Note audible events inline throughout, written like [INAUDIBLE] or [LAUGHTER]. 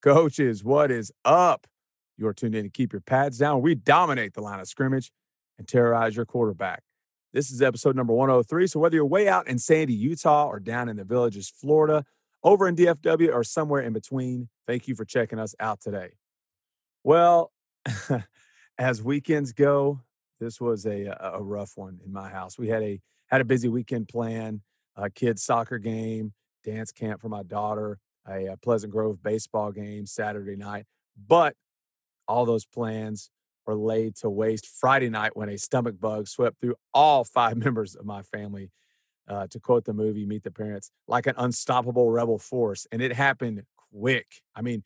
Coaches, what is up? You're tuned in to keep your pads down. We dominate the line of scrimmage and terrorize your quarterback. This is episode number 103. So, whether you're way out in Sandy, Utah, or down in the villages, Florida, over in DFW, or somewhere in between, thank you for checking us out today. Well, [LAUGHS] as weekends go, this was a, a rough one in my house. We had a had a busy weekend plan, a kids soccer game, dance camp for my daughter, a, a Pleasant Grove baseball game Saturday night. But all those plans were laid to waste Friday night when a stomach bug swept through all five [LAUGHS] members of my family. Uh, to quote the movie Meet the Parents, like an unstoppable rebel force. And it happened quick. I mean,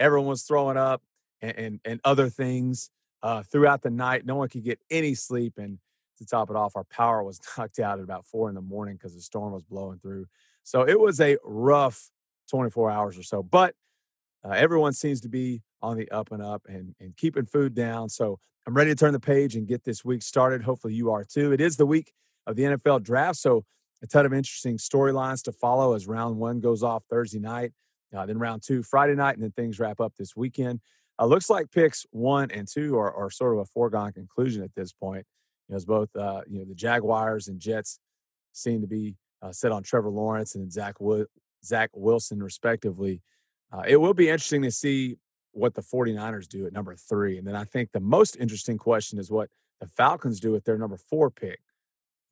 everyone was throwing up and, and, and other things uh, throughout the night. No one could get any sleep. And to top it off, our power was [LAUGHS] knocked out at about four in the morning because the storm was blowing through. So it was a rough 24 hours or so. But uh, everyone seems to be on the up and up and, and keeping food down. So I'm ready to turn the page and get this week started. Hopefully you are too. It is the week of the NFL draft. So a ton of interesting storylines to follow as round one goes off Thursday night, uh, then round two Friday night, and then things wrap up this weekend. Uh, looks like picks one and two are, are sort of a foregone conclusion at this point. You know, as both uh, you know the Jaguars and Jets seem to be uh, set on Trevor Lawrence and Zach Zach Wilson, respectively. Uh, it will be interesting to see what the 49ers do at number three. And then I think the most interesting question is what the Falcons do with their number four pick.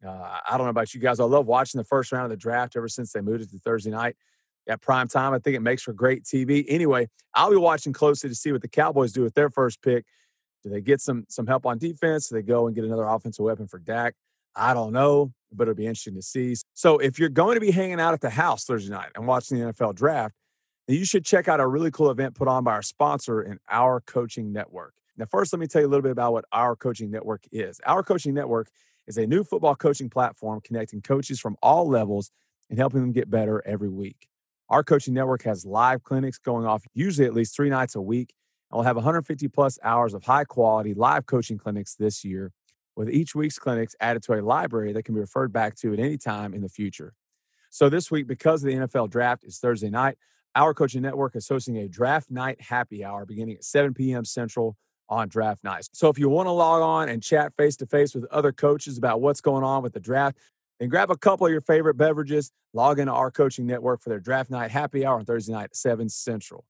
Uh, I don't know about you guys. I love watching the first round of the draft ever since they moved it to Thursday night at prime time. I think it makes for great TV. Anyway, I'll be watching closely to see what the Cowboys do with their first pick. Do they get some some help on defense? Do they go and get another offensive weapon for Dak? I don't know, but it'll be interesting to see. So if you're going to be hanging out at the house Thursday night and watching the NFL draft, then you should check out a really cool event put on by our sponsor in Our Coaching Network. Now, first, let me tell you a little bit about what Our Coaching Network is. Our Coaching Network is a new football coaching platform connecting coaches from all levels and helping them get better every week. Our coaching network has live clinics going off usually at least three nights a week. And we'll have 150 plus hours of high quality live coaching clinics this year with each week's clinics added to a library that can be referred back to at any time in the future. So this week, because of the NFL draft is Thursday night, our coaching network is hosting a draft night happy hour beginning at 7 p.m. Central on draft night. So if you want to log on and chat face to face with other coaches about what's going on with the draft, then grab a couple of your favorite beverages, log into our coaching network for their draft night happy hour on Thursday night at 7 Central.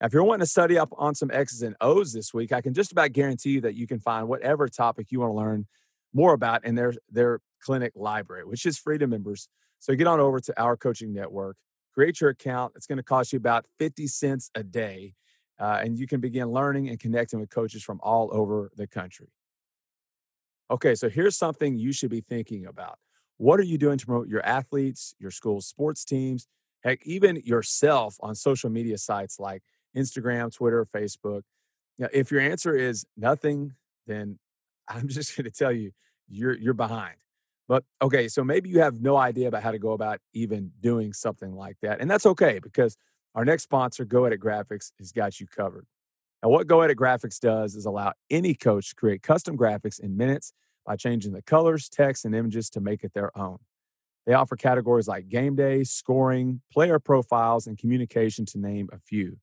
If you're wanting to study up on some X's and O's this week, I can just about guarantee you that you can find whatever topic you want to learn more about in their, their clinic library, which is free to members. So get on over to our coaching network, create your account. It's going to cost you about 50 cents a day, uh, and you can begin learning and connecting with coaches from all over the country. Okay, so here's something you should be thinking about. What are you doing to promote your athletes, your school's sports teams, heck, even yourself on social media sites like Instagram, Twitter, Facebook. Now, if your answer is nothing, then [LAUGHS] I'm just going to tell you you're you're behind. But okay, so maybe you have no idea about how to go about even doing something like that, and that's okay because our next sponsor, Go Edit Graphics, has got you covered. Now, what Go Edit Graphics does is allow any coach to create custom graphics in minutes by changing the colors, text, and images to make it their own. They offer categories like game day, scoring, player profiles, and communication, to name a few.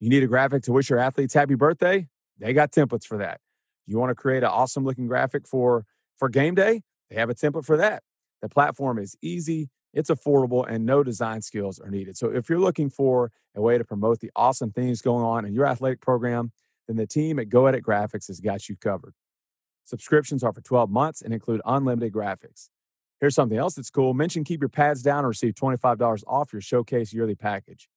You need a graphic to wish your athletes happy birthday? They got templates for that. You want to create an awesome looking graphic for for game day? They have a template for that. The platform is easy, it's affordable, and no design skills are needed. So if you're looking for a way to promote the awesome things going on in your athletic program, then the team at Go Edit Graphics has got you covered. Subscriptions are for 12 months and include unlimited graphics. Here's something else that's cool. Mention keep your pads down and receive $25 off your showcase yearly package.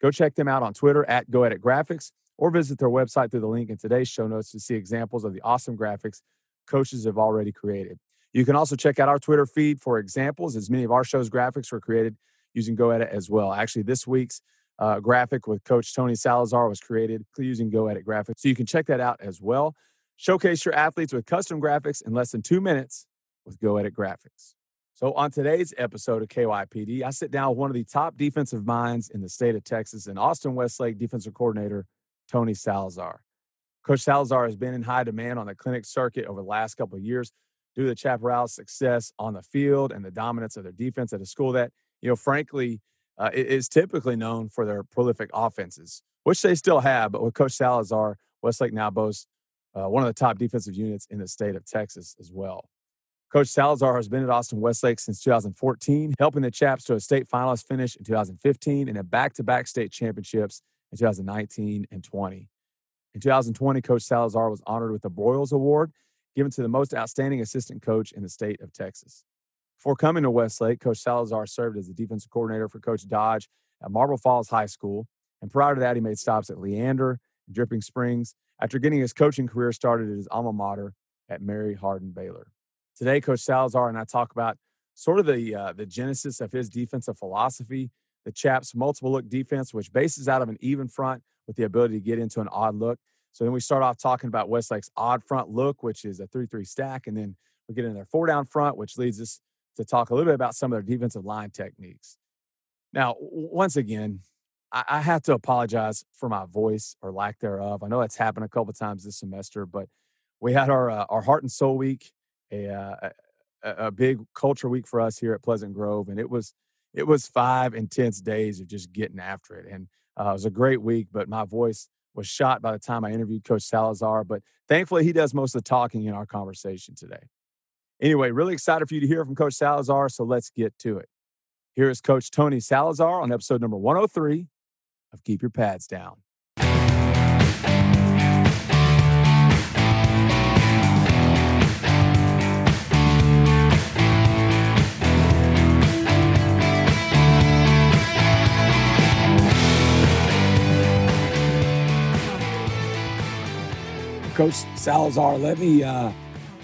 Go check them out on Twitter at Go Edit Graphics or visit their website through the link in today's show notes to see examples of the awesome graphics coaches have already created. You can also check out our Twitter feed for examples, as many of our show's graphics were created using Go Edit as well. Actually, this week's uh, graphic with Coach Tony Salazar was created using Go Edit graphics. So you can check that out as well. Showcase your athletes with custom graphics in less than two minutes with Go Edit Graphics. So, on today's episode of KYPD, I sit down with one of the top defensive minds in the state of Texas and Austin Westlake defensive coordinator, Tony Salazar. Coach Salazar has been in high demand on the clinic circuit over the last couple of years due to the Chaparral's success on the field and the dominance of their defense at a school that, you know, frankly, uh, is typically known for their prolific offenses, which they still have. But with Coach Salazar, Westlake now boasts uh, one of the top defensive units in the state of Texas as well. Coach Salazar has been at Austin Westlake since 2014, helping the Chaps to a state finalist finish in 2015 and a back to back state championships in 2019 and 20. In 2020, Coach Salazar was honored with the Broyles Award, given to the most outstanding assistant coach in the state of Texas. Before coming to Westlake, Coach Salazar served as the defensive coordinator for Coach Dodge at Marble Falls High School. And prior to that, he made stops at Leander and Dripping Springs after getting his coaching career started at his alma mater at Mary Hardin Baylor. Today, Coach Salazar and I talk about sort of the uh, the genesis of his defensive philosophy, the Chaps' multiple look defense, which bases out of an even front with the ability to get into an odd look. So then we start off talking about Westlake's odd front look, which is a 3 3 stack. And then we get in their four down front, which leads us to talk a little bit about some of their defensive line techniques. Now, once again, I, I have to apologize for my voice or lack thereof. I know that's happened a couple times this semester, but we had our uh, our heart and soul week a, uh, a, a big culture week for us here at Pleasant Grove, and it was it was five intense days of just getting after it, and uh, it was a great week. But my voice was shot by the time I interviewed Coach Salazar, but thankfully he does most of the talking in our conversation today. Anyway, really excited for you to hear from Coach Salazar, so let's get to it. Here is Coach Tony Salazar on episode number 103 of Keep Your Pads Down. Coach Salazar, let me uh,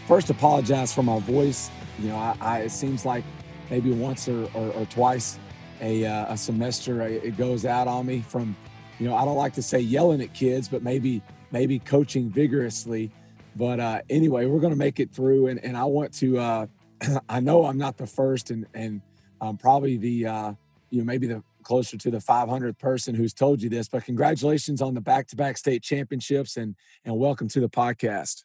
first apologize for my voice. You know, I, I, it seems like maybe once or, or, or twice a, uh, a semester it goes out on me from, you know, I don't like to say yelling at kids, but maybe maybe coaching vigorously. But uh, anyway, we're going to make it through, and, and I want to. Uh, [CLEARS THROAT] I know I'm not the first, and and I'm probably the uh, you know maybe the closer to the 500th person who's told you this, but congratulations on the back-to-back state championships and and welcome to the podcast.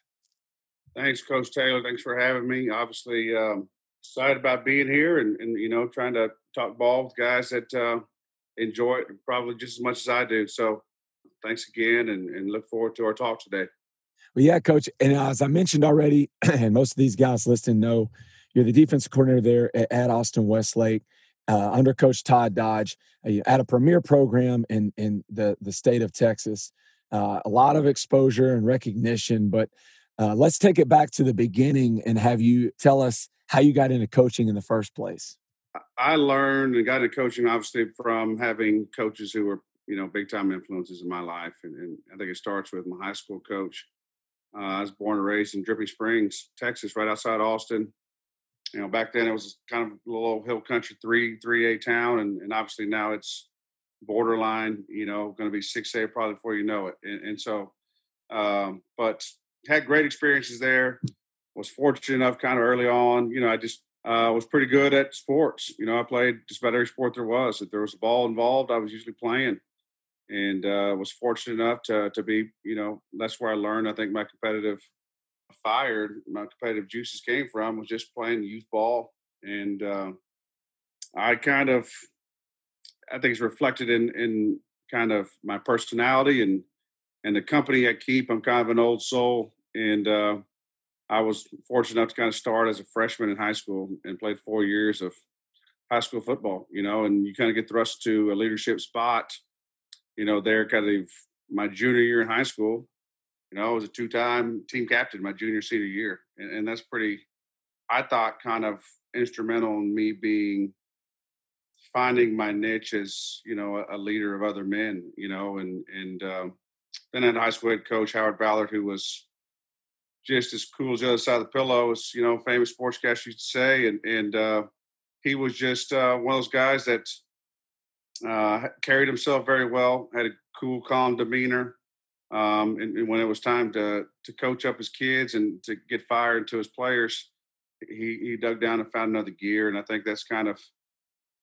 Thanks, Coach Taylor. Thanks for having me. Obviously, um, excited about being here and, and you know trying to talk ball with guys that uh, enjoy it probably just as much as I do. So, thanks again, and, and look forward to our talk today. Well, yeah, Coach. And as I mentioned already, [CLEARS THROAT] and most of these guys listening know, you're the defensive coordinator there at Austin Westlake uh, under Coach Todd Dodge uh, at a premier program in in the the state of Texas. Uh, a lot of exposure and recognition, but uh, let's take it back to the beginning and have you tell us how you got into coaching in the first place. I learned and got into coaching obviously from having coaches who were you know big time influences in my life, and, and I think it starts with my high school coach. Uh, I was born and raised in Dripping Springs, Texas, right outside Austin you know, back then it was kind of a little hill country three three A town, and, and obviously now it's borderline. You know, going to be six A probably before you know it. And, and so, um, but had great experiences there. Was fortunate enough, kind of early on. You know, I just uh, was pretty good at sports. You know, I played just about every sport there was. If there was a ball involved, I was usually playing, and uh, was fortunate enough to to be. You know, that's where I learned. I think my competitive fired, my competitive juices came from was just playing youth ball, and uh, I kind of, I think it's reflected in in kind of my personality and and the company I keep. I'm kind of an old soul, and uh, I was fortunate enough to kind of start as a freshman in high school and played four years of high school football. You know, and you kind of get thrust to a leadership spot. You know, there kind of my junior year in high school, you know, I was a two-time team captain my junior senior year, and, and that's pretty. I thought kind of instrumental in me being finding my niche as you know a, leader of other men. You know, and and um, then had high school head coach Howard Ballard, who was just as cool as the other side of the pillow, as you know, famous sportscaster to say, and and uh, he was just uh, one of those guys that uh, carried himself very well, had a cool, calm demeanor, um, and, and, when it was time to to coach up his kids and to get fired to his players, he he dug down and found another gear, and I think that's kind of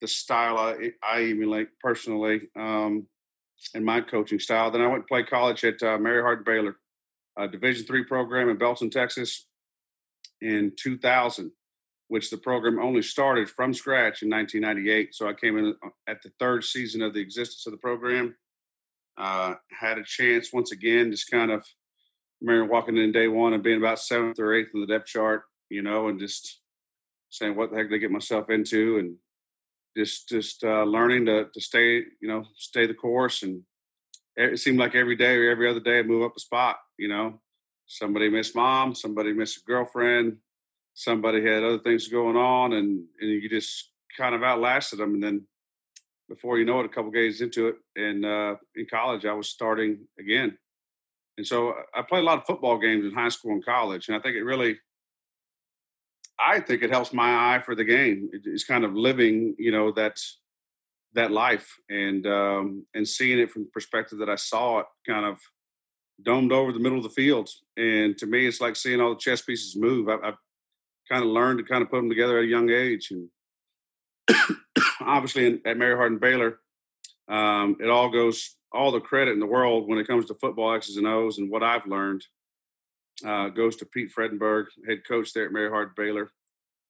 the style I, I emulate personally um, in my coaching style. Then I went to play college at uh, Mary Hardin Baylor, a Division three program in Belton, Texas, in 2000. which the program only started from scratch in 1998. So I came in uh, at the third season of the existence of the program. Uh, had a chance once again, just kind of remember walking in day one and being about seventh or eighth in the depth chart, you know, and just saying what the heck did I get myself into, and just just uh, learning to to stay, you know, stay the course. And it seemed like every day or every other day, I'd move up a spot. You know, somebody missed mom, somebody missed a girlfriend, somebody had other things going on, and and you just kind of outlasted them, and then before you know it, a couple days into it, and uh, in college, I was starting again. And so uh, I played a lot of football games in high school and college, and I think it really, I think it helps my eye for the game. It's kind of living, you know, that that life and um, and seeing it from the perspective that I saw it, kind of domed over the middle of the field. And to me, it's like seeing all the chess pieces move. I, I've kind of learned to kind of put them together at a young age, and obviously at Mary Hardin Baylor, um, it all goes all the credit in the world when it comes to football X's and O's and what I've learned uh, goes to Pete Fredenburg, head coach there at Mary Hardin Baylor.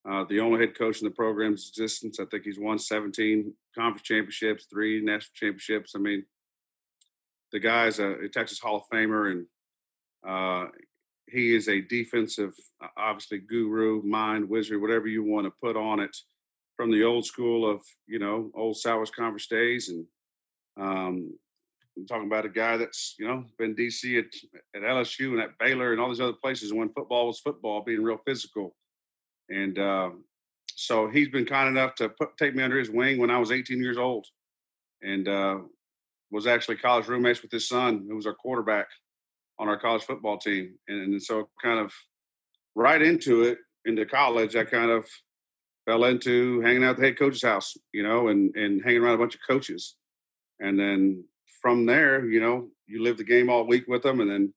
Uh, the only head coach in the program's existence. I think he's won 17 conference championships, three national championships. I mean, the guy's a, a Texas Hall of Famer, and uh, he is a defensive, obviously, guru, mind, wizard, whatever you want to put on it from the old school of you know old Southwest Conference days, and um, I'm talking about a guy that's you know been DC at, at LSU and at Baylor and all these other places when football was football, being real physical, and uh, so he's been kind enough to put, take me under his wing when I was 18 years old, and uh, was actually college roommates with his son, who was our quarterback on our college football team, and, and so kind of right into it into college, I kind of fell into hanging out at the head coach's house, you know, and and hanging around a bunch of coaches. And then from there, you know, you live the game all week with them, and then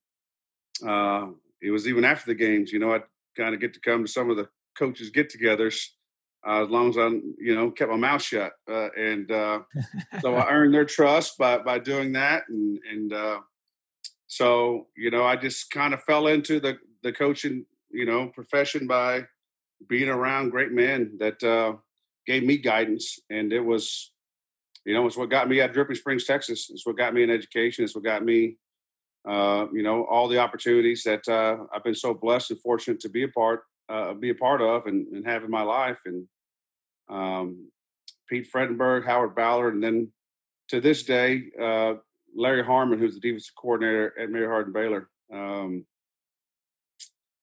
uh, it was even after the games, you know, I'd kind of get to come to some of the coaches get-togethers uh, as long as I, you know, kept my mouth shut, uh, and uh, so I earned their trust by by doing that, and and uh, so you know, I just kind of fell into the the coaching, you know, profession by being around great men that uh, gave me guidance, and it was, you know, it's what got me at Dripping Springs, Texas. It's what got me in education. It's what got me, uh, you know, all the opportunities that uh, I've been so blessed and fortunate to be a part, uh, be a part of, and, and have in my life. And um, Pete Fredenburg, Howard Ballard, and then to this day, uh, Larry Harmon, who's the defensive coordinator at Mary Hardin Baylor. Um,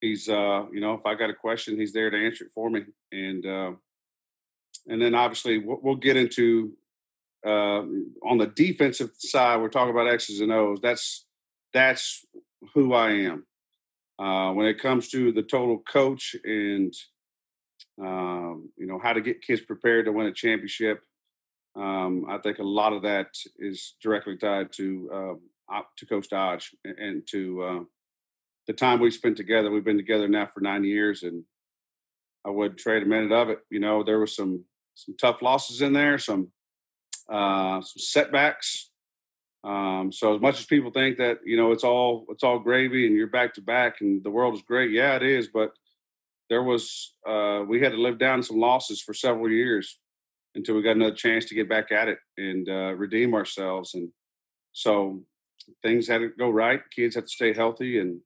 he's uh, you know, if I got a question, he's there to answer it for me. And uh, and then obviously we'll, we'll get into uh, on the defensive side. We're talking about X's and O's. That's that's who I am. Uh, when it comes to the total coach and um, you know how to get kids prepared to win a championship, um, I think a lot of that is directly tied to uh, to Coach Dodge and to uh, the time we spent together. We've been together now for nine years, and I wouldn't trade a minute of it. You know, there was some some tough losses in there, some uh, some setbacks. Um, so as much as people think that you know it's all it's all gravy and you're back to back and the world is great, yeah, it is. But there was uh, we had to live down some losses for several years until we got another chance to get back at it and uh, redeem ourselves. And so things had to go right. Kids had to stay healthy, and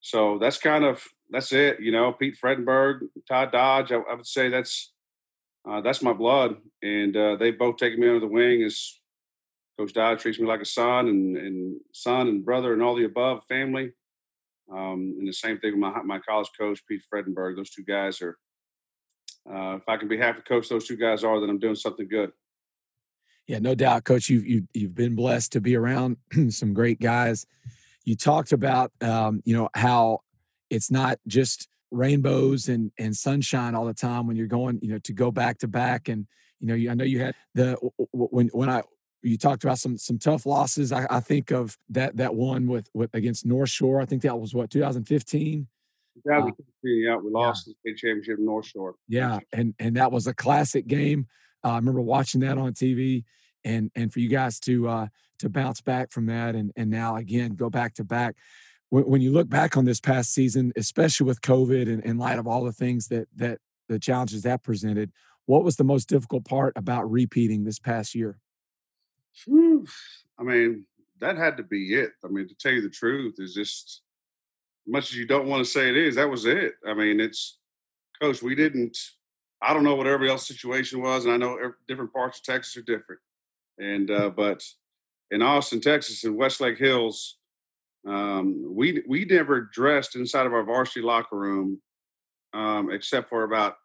so that's kind of that's it. You know, Pete Fredenburg, Todd Dodge. I, I would say that's uh, that's my blood, and uh, they both taken me under the wing. As Coach Dodge treats me like a son, and, and son and brother, and all the above family. Um, and the same thing with my my college coach, Pete Fredenburg. Those two guys are. Uh, if I can be half the coach those two guys are, then I'm doing something good. Yeah, no doubt, Coach. You've you, you've been blessed to be around [CLEARS THROAT] some great guys you talked about um, you know how it's not just rainbows and and sunshine all the time when you're going you know to go back to back and you know you, I know you had the when when I you talked about some some tough losses. I, I think of that that one with with against North Shore. I think that was what 2015. 2015, uh, yeah, we lost yeah. the state championship North Shore. Yeah, and and that was a classic game. Uh, I remember watching that on TV, and and for you guys to uh, to bounce back from that and and now again go back to back when, when you look back on this past season especially with covid and in light of all the things that that the challenges that presented. What was the most difficult part about repeating this past year? I mean, that had to be it. I mean, to tell you the truth, is just as much as you don't want to say it is, that was it. I mean, it's coach, we didn't I don't know what everybody else's situation was, and I know different parts of Texas are different. And uh, but in Austin, Texas, in Westlake Hills, um, we we never dressed inside of our varsity locker room um, except for about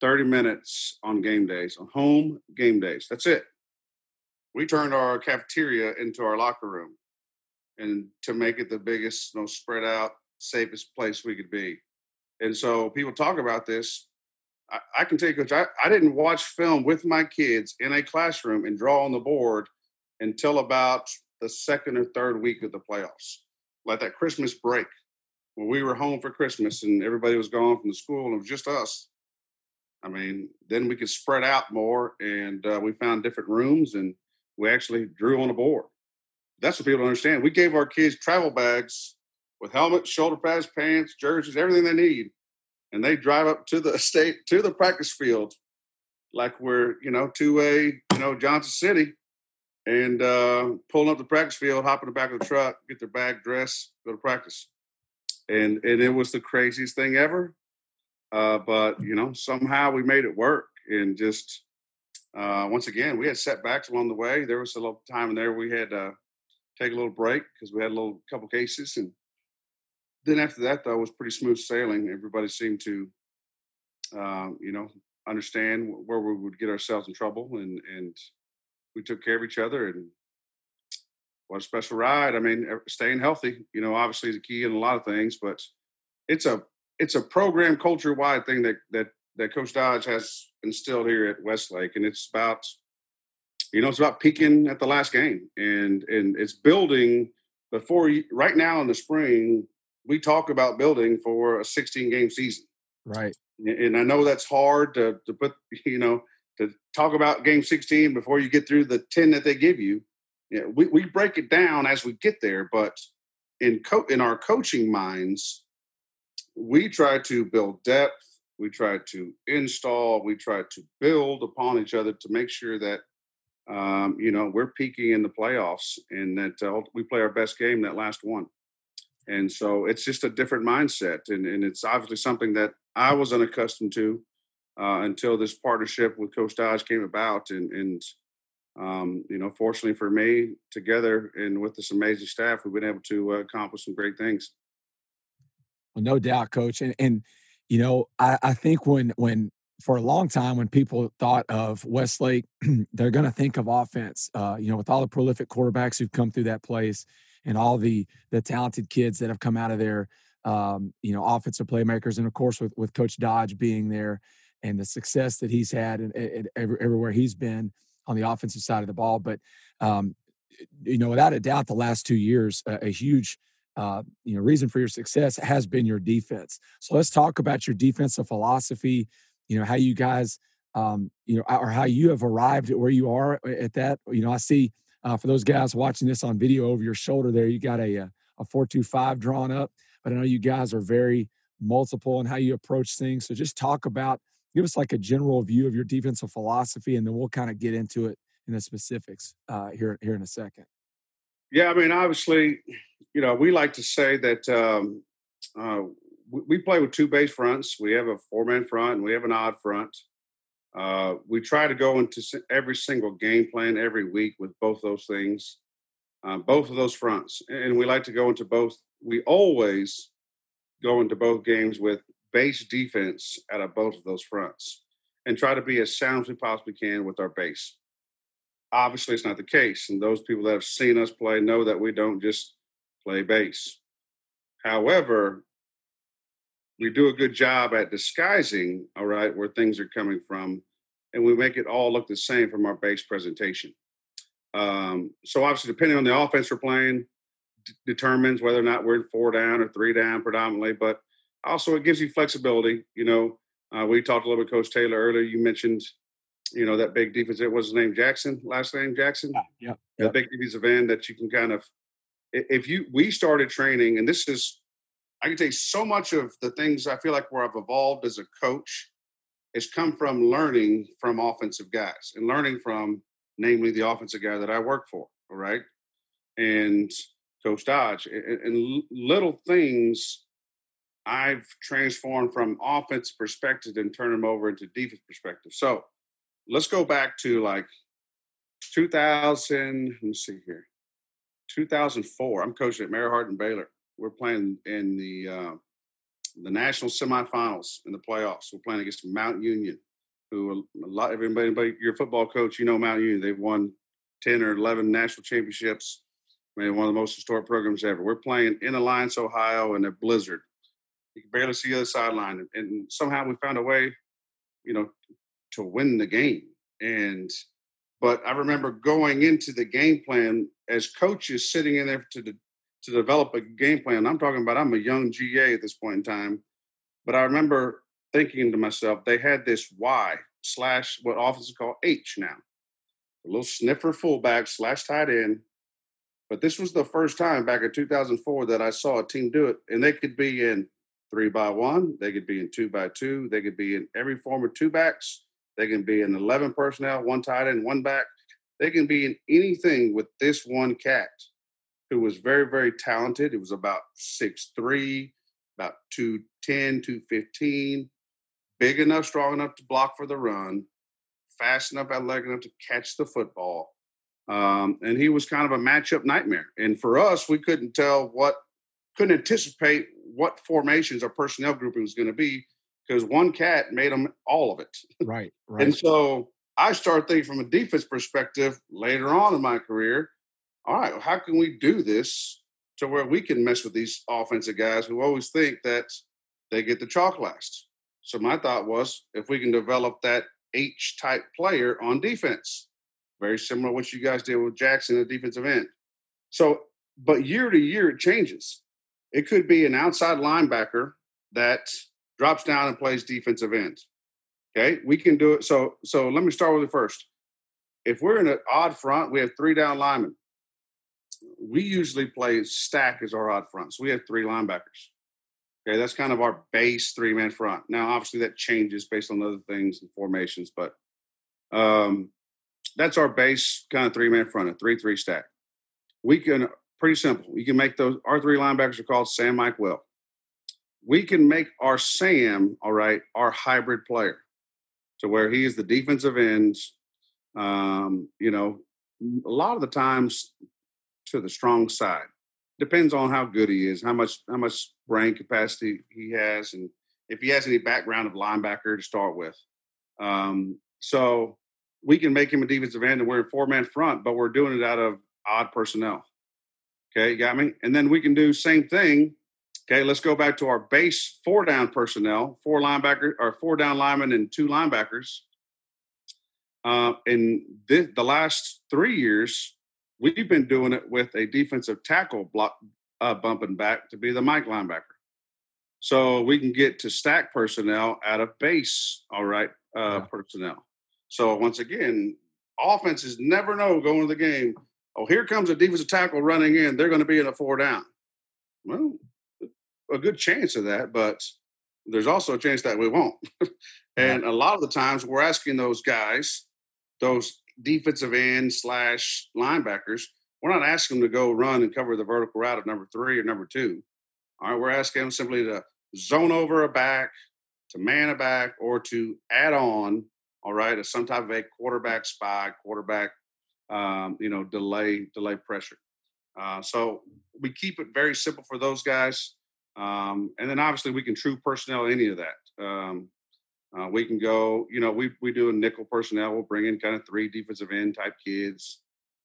thirty minutes on game days, on home game days. That's it. We turned our cafeteria into our locker room, and to make it the biggest, most spread out, safest place we could be. And so people talk about this I, I can tell you, Coach, I, I didn't watch film with my kids in a classroom and draw on the board until about the second or third week of the playoffs, like that Christmas break when we were home for Christmas and everybody was gone from the school and it was just us. I mean, then we could spread out more and uh, we found different rooms and we actually drew on a board. That's what people understand. We gave our kids travel bags with helmets, shoulder pads, pants, jerseys, everything they need and they drive up to the [LAUGHS] state to the practice field like we're you know to a you know Johnson City and uh, pulling up the practice field, hop in the back of the truck, get their bag, dress, go to practice, and and it was the craziest thing ever. Uh, but you know somehow we made it work, and just uh, once again we had setbacks along the way. There was a little time in there we had to take a little break because we had a little couple cases and then after that, though, it was pretty smooth sailing. Everybody seemed to, uh, you know, understand where we would get ourselves in trouble, and and we took care of each other. And what a special ride! I mean, staying healthy, you know, obviously is a key in a lot of things, but it's a it's a program culture wide thing that that that Coach Dodge has instilled here at Westlake, and it's about you know it's about peaking at the last game, and and it's building before you, right now in the spring we talk about building for a 16 game season. Right. And I know that's hard to, to put, [LAUGHS] you know, to talk about game 16 before you get through the 10 that they give you. Yeah, we, we break it down as we get there, but in co- in our coaching minds, we try to build depth, we try to install, we try to build upon each other to make sure that um, you know we're peaking in the playoffs and that uh, we play our best game that last one and so it's just a different mindset and, and it's obviously something that i was unaccustomed to uh, until this partnership with coach dodge came about and, and um, you know fortunately for me together and with this amazing staff we've been able to uh, accomplish some great things well no doubt coach and, and you know I, I think when when for a long time when people thought of Westlake, [CLEARS THROAT] they're going to think of offense. Uh, you know, with all the prolific quarterbacks who've come through that place, and all the the talented kids that have come out of there. Um, you know, offensive playmakers, and of course with with Coach Dodge being there and the success that he's had and, and everywhere he's been on the offensive side of the ball. But um, you know, without a doubt, the last two years, a, a huge uh, you know reason for your success has been your defense. So let's talk about your defensive philosophy. You know how you guys, um, you know, or how you have arrived at where you are at that. You know, I see uh, for those guys watching this on video over your shoulder, there you got a uh, a four two five drawn up. But I know you guys are very multiple in how you approach things. So just talk about, give us like a general view of your defensive philosophy, and then we'll kind of get into it in the specifics uh, here here in a second. Yeah, I mean, obviously, you know, we like to say that um, uh, we play with two base fronts. We have a four man front and we have an odd front. Uh, we try to go into every single game plan every week with both those things, uh, both of those fronts, and we like to go into both. We always go into both games with base defense out of both of those fronts, and try to be as sound as we possibly can with our base. Obviously, it's not the case, and those people that have seen us play know that we don't just play base. However, we do a good job at disguising, all right, where things are coming from, and we make it all look the same from our base presentation. Um, so obviously, depending on the offense we're playing, d- determines whether or not we're four down or three down predominantly. But also, it gives you flexibility. You know, uh, we talked a little bit, Coach Taylor earlier. You mentioned, you know, that big defense. It was his name Jackson, last name Jackson. Yeah, yeah. The big defensive end that you can kind of, if you we started training, and this is I can tell you so much of the things I feel like where I've evolved as a coach has come from learning from offensive guys and learning from, namely, the offensive guy that I work for. All right. And Coach Dodge, and, and little things I've transformed from offense perspective and turn them over into defense perspective. So let's go back to like 2000. Let me see here. 2004. I'm coaching at Mary Hardin Baylor. We're playing in the uh, the national semifinals in the playoffs. We're playing against Mount Union, who a lot everybody, everybody your football coach, you know Mount Union. They've won 10 or 11 national championships. Mean, one of the most historic programs ever. We're playing in Alliance, Ohio, in a blizzard. You can barely see the other sideline, and somehow we found a way, you know, to win the game. And but I remember going into the game plan as coaches sitting in there to to develop a game plan. I'm talking about I'm a young GA at this point in time, but I remember thinking to myself, they had this Y slash what offenses call H now, a little sniffer fullback slash tight end. But this was the first time back in 2004 that I saw a team do it, and they could be in three by one, they could be in two by two, they could be in every form of two backs, they can be in 11 personnel, one tight end, one back. They can be in anything with this one cat who was very, very talented. It was about six three, about 210, 215, big enough, strong enough to block for the run, fast enough, athletic enough to catch the football. Um, and he was kind of a matchup nightmare. And for us, we couldn't tell what, couldn't anticipate what formations or personnel grouping was going to be because one cat made them all of it. Right, right. And so I started thinking from a defense perspective later on in my career all right, how can we do this to where we can mess with these offensive guys who always think that they get the chalk last? So my thought was if we can develop that H type player on defense, very similar to what you guys did with Jackson at defensive end. So, but year to year it changes. It could be an outside linebacker that drops down and plays defensive end. Okay, we can do it. So, so let me start with it first. If we're in an odd front, we have three down linemen we usually play stack as our odd front. So we have three linebackers. Okay, that's kind of our base three man front. Now, obviously, that changes based on other things and formations, but um, that's our base kind of three man front, a three three stack. We can pretty simple. You can make those. Our three linebackers are called Sam, Mike, Will. We can make our Sam, all right, our hybrid player, to where he is the defensive ends. Um, you know, a lot of the times to the strong side. Depends on how good he is, how much how much brain capacity he has, and if he has any background of linebacker to start with. Um, so we can make him a defensive end, and we're in four man front, but we're doing it out of odd personnel. Okay, got me? And then we can do same thing. Okay, let's go back to our base four down personnel, four linebacker or four down linemen and two linebackers. Uh, in this, the last three years, We've been doing it with a defensive tackle block uh, bumping back to be the Mike linebacker. So we can get to stack personnel out of base, all right, uh, yeah. personnel. So once again, offenses never know going to the game. Oh, here comes a defensive tackle running in. They're going to be in a four down. Well, a good chance of that, but there's also a chance that we won't. [LAUGHS] and a lot of the times we're asking those guys, those defensive end slash linebackers, we're not asking them to go run and cover the vertical route of number three or number two. All right, we're asking them simply to zone over a back, to man a back, or to add on, all right, a some type of a quarterback spy, quarterback, um, you know, delay, delay pressure. Uh, so we keep it very simple for those guys. Um, and then obviously we can true personnel any of that. Um, uh, we can go, you know, we we do a nickel personnel. We'll bring in kind of three defensive end type kids.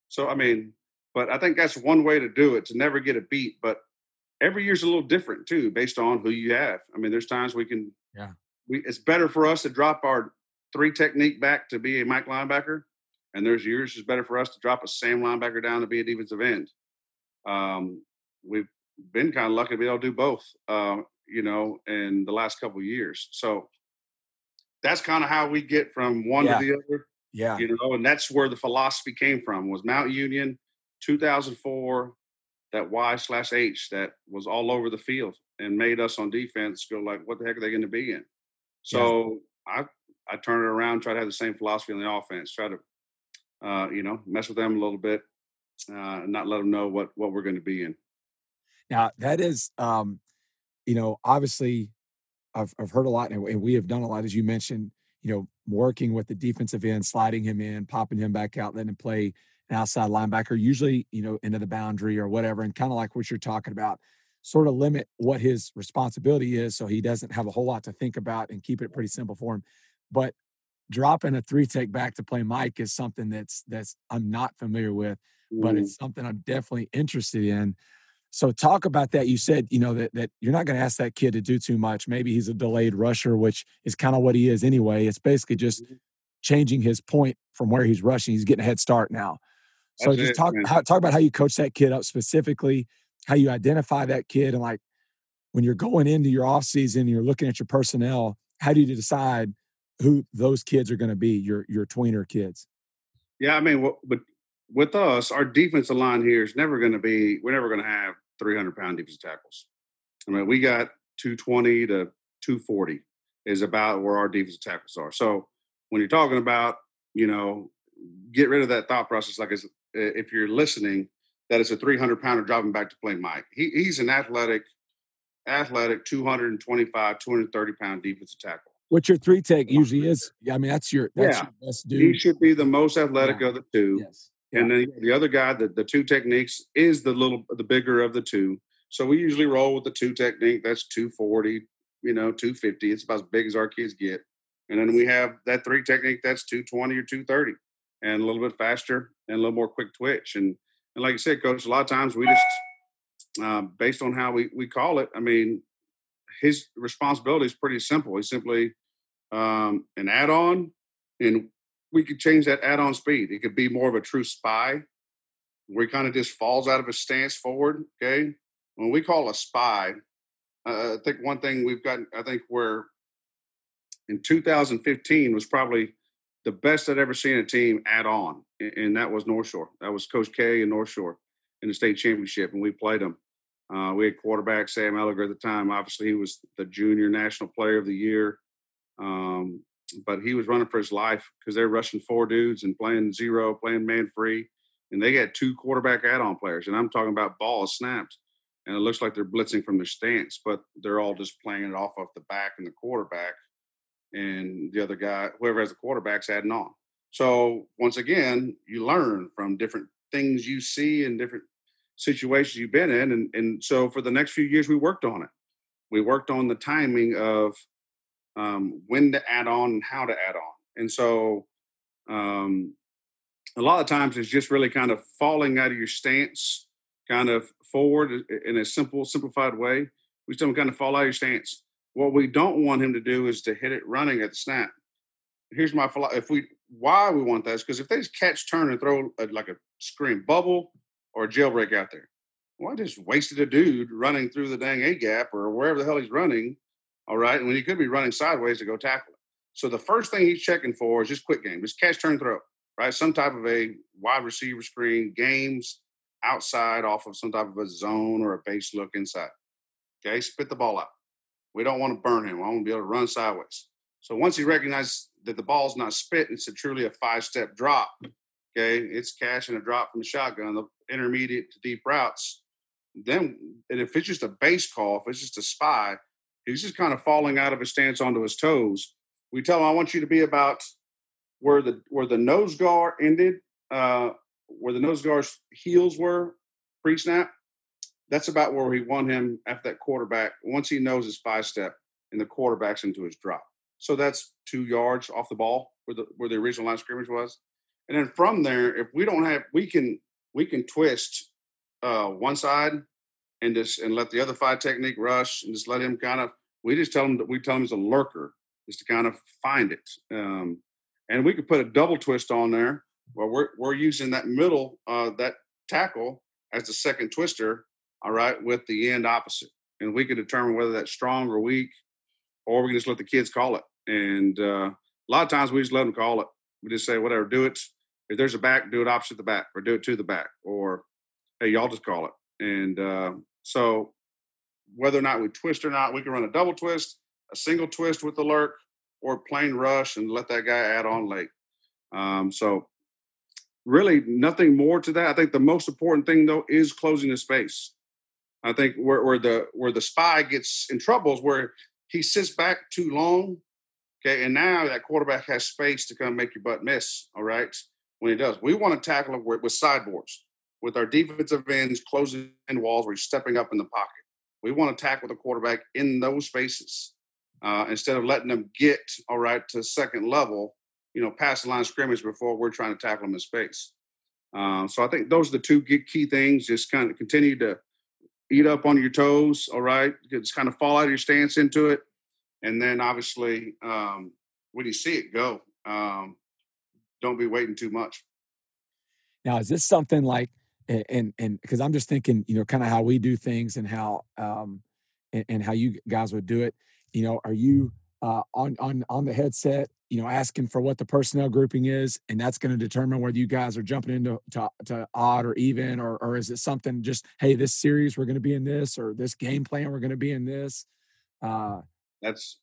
So I mean, but I think that's one way to do it to never get a beat. But every year's a little different too, based on who you have. I mean, there's times we can. Yeah. We it's better for us to drop our three technique back to be a Mike linebacker, and there's years it's better for us to drop a Sam linebacker down to be a defensive end. Um, we've been kind of lucky to be able to do both. Uh, you know, in the last couple years. So that's kind of how we get from one yeah. to the other. Yeah. You know, and that's where the philosophy came from was Mount Union, 2004, that Y slash H that was all over the field and made us on defense go like, what the heck are they going to be in? So yeah. I I turn it around, try to have the same philosophy on the offense, try to, uh, you know, mess with them a little bit, uh, and not let them know what what we're going to be in. Now that is, um, you know, obviously, I've I've heard a lot, and we have done a lot, as you mentioned. You know, working with the defensive end, sliding him in, popping him back out, letting him play an outside linebacker, usually you know into the boundary or whatever, and kind of like what you're talking about sort of limit what his responsibility is so he doesn't have a whole lot to think about and keep it pretty simple for him. But dropping a three tech back to play Mike is something that's that's I'm not familiar with, but mm. it's something I'm definitely interested in. So talk about that. You said, you know, that that you're not going to ask that kid to do too much. Maybe he's a delayed rusher, which is kind of what he is anyway. It's basically just mm-hmm. changing his point from where he's rushing. He's getting a head start now. So That's just it, talk how, talk about how you coach that kid up specifically how you identify that kid and like when you're going into your off season, you're looking at your personnel, how do you decide who those kids are going to be, your your tweener kids? Yeah, I mean, but with us, our defensive line here is never going to be. We're never going to have 300 pound defensive tackles. I mean, we got 220 to 240 is about where our defensive tackles are. So when you're talking about, you know, get rid of that thought process. Like if you're listening, that is a 300 pounder dropping back to play Mike. He, he's an athletic, athletic 225, 230 pound defensive tackle. What your three tech usually is. Yeah, I mean that's your that's yeah. your best dude. He should be the most athletic yeah. of the two. Yes. Yeah. And then the other guy, the, the two techniques, is the little the bigger of the two. So we usually roll with the two technique. That's 240, you know, 250. It's about as big as our kids get. And then we have that three technique that's 220 or 230 and a little bit faster and a little more quick twitch. And and like I said, coach, a lot of times we just, uh, based on how we, we call it, I mean, his responsibility is pretty simple. He's simply um, an add on, and we could change that add on speed. It could be more of a true spy where he kind of just falls out of his stance forward. Okay. When we call a spy, uh, I think one thing we've got, I think where in 2015 was probably the best I'd ever seen a team add on, and that was North Shore. That was Coach K and North Shore in the state championship, and we played them. Uh, we had quarterback Sam Ehlinger at the time. Obviously, he was the junior national player of the year, um, but he was running for his life because they're rushing four dudes and playing zero, playing man free, and they got two quarterback add-on players. And I'm talking about balls snapped, and it looks like they're blitzing from their stance, but they're all just playing it off of the back and the quarterback and the other guy, whoever has the quarterback's adding on. So once again, you learn from different things you see and different situations you've been in. And, and so for the next few years, we worked on it. We worked on the timing of um, when to add on and how to add on. And so um, a lot of times it's just really kind of falling out of your stance, kind of forward in a simple, simplified way. We still kind of fall out of your stance. What we don't want him to do is to hit it running at the snap. Here's my philosophy. If we why we want that is because if they just catch, turn, and throw a, like a screen bubble or a jailbreak out there, well, just wasted a dude running through the dang A gap or wherever the hell he's running. All right, and when he could be running sideways to go tackle it. So the first thing he's checking for is just quick game, just catch, turn, throw. Right, some type of a wide receiver screen, games outside off of some type of a zone or a base look inside. Okay, spit the ball out. We don't want to burn him. I want to be able to run sideways. So once he recognizes that the ball's not spit, it's a truly a five step drop. Okay, it's cash and a drop from the shotgun, the intermediate to deep routes. Then, and if it's just a base call, if it's just a spy, he's just kind of falling out of his stance onto his toes. We tell him, "I want you to be about where the where the nose guard ended, uh, where the nose guard's heels were pre snap that's about where we want him after that quarterback. Once he knows his five step and the quarterback's into his drop. So that's two yards off the ball where the where the original line scrimmage was. And then from there, if we don't have we can we can twist uh one side and just and let the other five technique rush and just let him kind of we just tell him that we tell him he's a lurker, just to kind of find it. Um and we could put a double twist on there well we're we're using that middle uh that tackle as the second twister all right, with the end opposite. And we can determine whether that's strong or weak, or we can just let the kids call it. And uh, a lot of times we just let them call it. We just say, whatever, do it. If there's a back, do it opposite the back, or do it to the back, or hey, y'all just call it. And uh, so whether or not we twist or not, we can run a double twist, a single twist with the lurk, or plain rush and let that guy add on late. Um, so really nothing more to that. I think the most important thing though is closing the space. I think where, where the where the spy gets in trouble is where he sits back too long. Okay, and now that quarterback has space to come make your butt miss. All right, when he does, we want to tackle him with sideboards, with our defensive ends closing in walls, where he's stepping up in the pocket. We want to tackle the quarterback in those spaces uh, instead of letting them get all right to second level you know, past the line of scrimmage before we're trying to tackle them in space. Um, so I think those are the two key things. Just kind of continue to eat up on your toes, all right? Just kind of fall out of your stance into it. And then obviously, um, when you see it, go. Um, don't be waiting too much. Now, is this something like, and and because I'm just thinking, you know, kind of how we do things and how um, and, and how you guys would do it. You know, are you uh, on on on the headset you know, asking for what the personnel grouping is, and that's going to determine whether you guys are jumping into to, to odd or even, or or is it something just, hey, this series we're going to be in this, or this game plan we're going to be in this. Uh, that's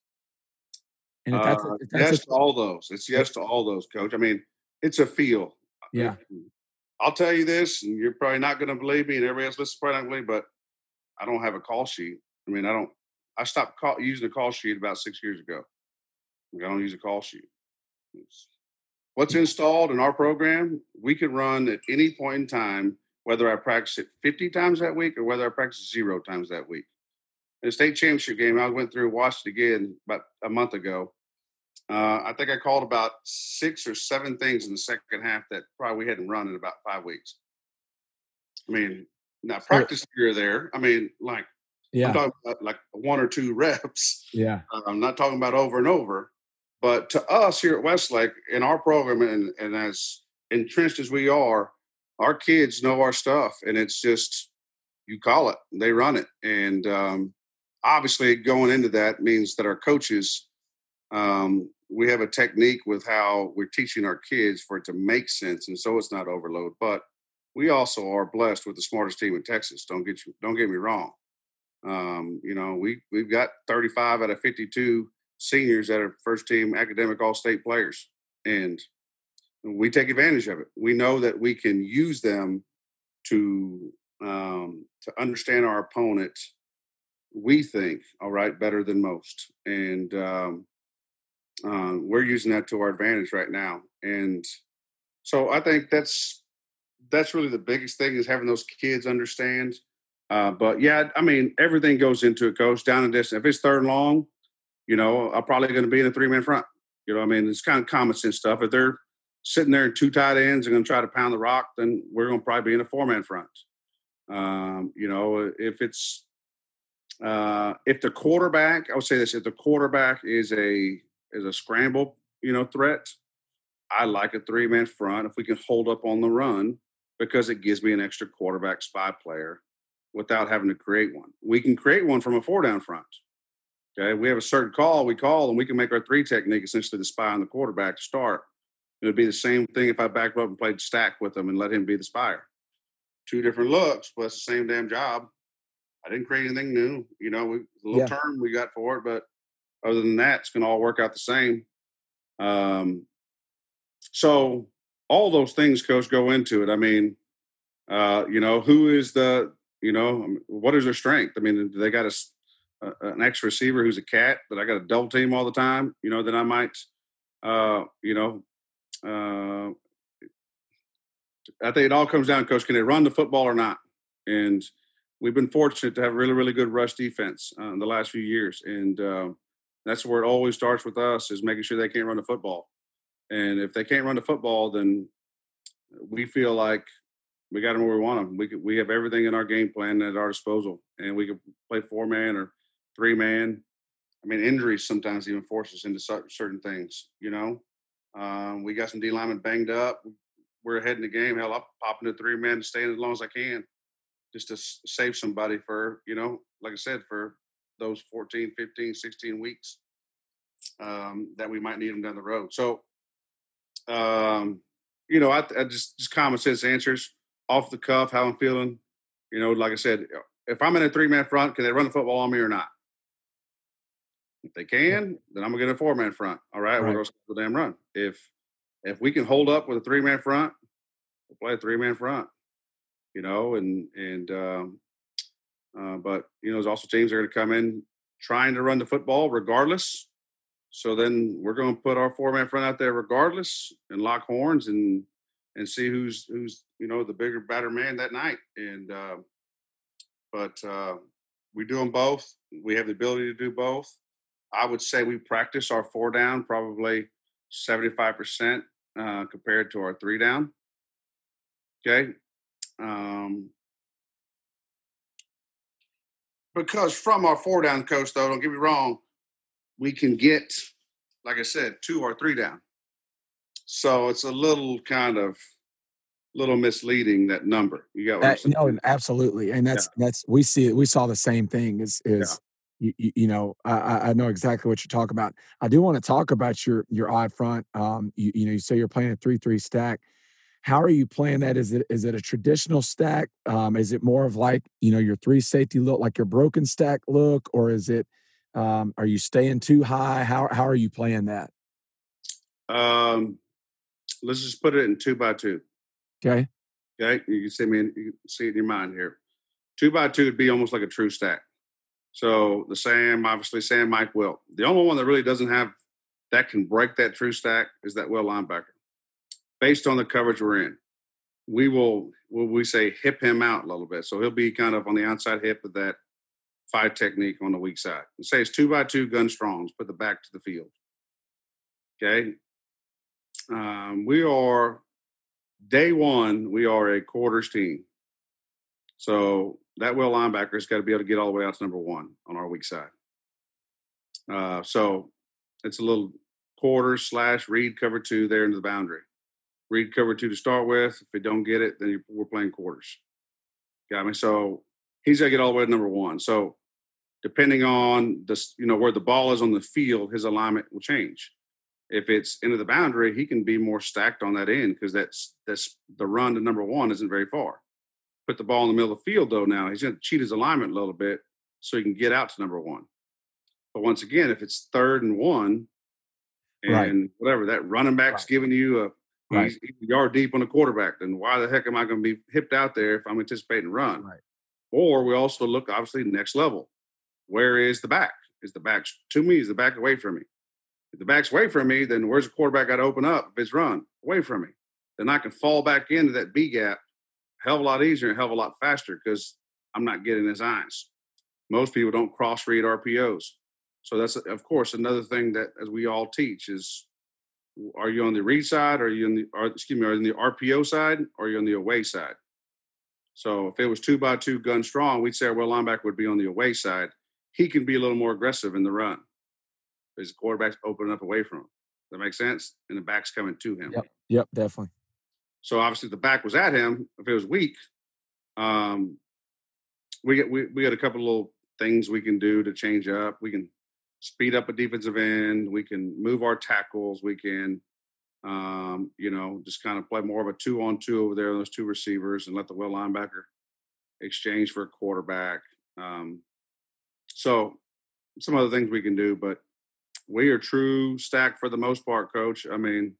and if that's, uh, if that's yes a, to all those. It's yes to all those, coach. I mean, it's a feel. Yeah. I'll tell you this, and you're probably not going to believe me, and everybody else listening probably not believe, but I don't have a call sheet. I mean, I don't. I stopped call, using a call sheet about six years ago. I don't use a call sheet. It's, what's installed in our program, we can run at any point in time, whether I practice it 50 times that week or whether I practice zero times that week. In the state championship game, I went through, watched it again about a month ago. Uh, I think I called about six or seven things in the second half that probably we hadn't run in about five weeks. I mean, now practice here or there. I mean, like yeah. I'm talking about like one or two [LAUGHS] reps. Yeah. Uh, I'm not talking about over and over. But to us here at Westlake, in our program, and, and as entrenched as we are, our kids know our stuff, and it's just you call it, they run it, and um, obviously going into that means that our coaches, um, we have a technique with how we're teaching our kids for it to make sense, and so it's not overload. But we also are blessed with the smartest team in Texas. Don't get you, don't get me wrong. Um, you know, we we've got 35 out of 52 seniors that are first team academic all state players. And we take advantage of it. We know that we can use them to um, to understand our opponent. We think, all right, better than most, and um, uh, we're using that to our advantage right now. And so I think that's that's really the biggest thing is having those kids understand. Uh, but yeah, I mean, everything goes into it, coach. Down and distance. If it's third and long, you know, I'm probably going to be in a three man front. You know, I mean, it's kind of common sense stuff. If they're sitting there in two tight ends and going to try to pound the rock, then we're going to probably be in a four man front. Um, you know, if it's uh, if the quarterback, I would say this: if the quarterback is a is a scramble, you know, threat, I like a three man front if we can hold up on the run because it gives me an extra quarterback spy player without having to create one. We can create one from a four down front. Okay, we have a certain call we call, and we can make our three technique essentially the spy on the quarterback to start. It would be the same thing if I backed up and played stack with him and let him be the spire. Two different looks, but it's the same damn job. I didn't create anything new. You know, we, a little yeah. term we got for it, but other than that, it's going to all work out the same. Um, so all those things, coach, go into it. I mean, uh, you know, who is the, you know, what is their strength? I mean, they got to an ex receiver who's a cat that I got to double team all the time, you know, then I might, uh, you know, uh, I think it all comes down, coach. Can they run the football or not? And we've been fortunate to have really, really good rush defense uh, in the last few years, and uh, that's where it always starts with us is making sure they can't run the football. And if they can't run the football, then we feel like we got them where we want them. We we have everything in our game plan at our disposal, and we can play four man or three man. I mean, injuries sometimes even force us into certain things. You know, um, we got some D linemen banged up. We're ahead in the game. Hell, I'll pop into three man to stay in as long as I can, just to save somebody for you know, like I said, for those 14, 15, 16 weeks um, that we might need them down the road. So, um, you know, I, I just just common sense answers off the cuff, how I'm feeling. You know, like I said, if I'm in a three man front, can they run the football on me or not? If they can, then I'm gonna get a four man front. All right, Right. we're gonna stop the damn run. If if we can hold up with a three man front, we'll play a three man front. You know, and and um, uh, but you know, there's also teams that are gonna come in trying to run the football regardless. So then we're gonna put our four man front out there regardless and lock horns and and see who's who's you know the bigger, better man that night. And uh, but uh, we do them both. We have the ability to do both. I would say we practice our four down probably 75% uh, compared to our three down. Okay. Um, because from our four down coach, though, don't get me wrong, we can get, like I said, two or three down. So it's a little kind of little misleading that number. You got what I'm That, saying? no, absolutely, and that's that's we see it. We saw the same thing. Is is you, you, you know I, I I know exactly what you're talking about. I do want to talk about your your odd front. Um, you, you know, you say you're playing a three three stack. How are you playing that? Is it is it a traditional stack? Um, is it more of like you know your three safety look, like your broken stack look, or is it? Um, are you staying too high? How how are you playing that? Um, let's just put it in two by two. Okay, Okay, you can see me, in, you can see it in your mind here. Two by two would be almost like a true stack. So the Sam, obviously Sam, Mike, Will. The only one that really doesn't have that can break that true stack is that Will linebacker. Based on the coverage we're in, we will, will we say hip him out a little bit. So he'll be kind of on the outside hip of that five technique on the weak side. And say it's two by two gun strongs, put the back to the field. Okay. Um, we are day one, we are a quarters team. So that will linebacker's got to be able to get all the way out to number one on our weak side. Uh, so it's a little quarters slash read cover two there into the boundary. Read cover two to start with. If we don't get it, then we're playing quarters. Got me? So he's got to get all the way to number one. So depending on the you know where the ball is on the field, his alignment will change. If it's into the boundary, he can be more stacked on that end because that's that's the run to number one isn't very far. Put the ball in the middle of the field though. Now he's going to cheat his alignment a little bit so he can get out to number one. But once again, if it's third and one, and Right. whatever that running back's Right. giving you a Right. he's, he's a yard deep on the quarterback, then why the heck am I going to be hipped out there if I'm anticipating run? Right. Or we also look obviously next level. Where is the back? Is the back to me? Is the back away from me? If the back's away from me, then where's the quarterback got to open up? If it's run away from me, then I can fall back into that B gap hell of a lot easier and hell of a lot faster because I'm not getting his eyes. Most people don't cross read RPOs. So that's of course another thing that as we all teach is are you on the read side or are you on the or excuse me, are you on the RPO side or are you on the away side? So if it was two by two gun strong, we'd say our Will linebacker would be on the away side. He can be a little more aggressive in the run. Because the quarterback's opening up away from him. Does that make sense? And the back's coming to him. Yep. Yep, definitely. So obviously the back was at him. If it was weak, um, we get we, we got a couple little things we can do to change up. We can speed up a defensive end. We can move our tackles. We can, um, you know, just kind of play more of a two on two over there, those two receivers, and let the Will linebacker exchange for a quarterback. Um, so some other things we can do, but we are true stack for the most part, coach. I mean,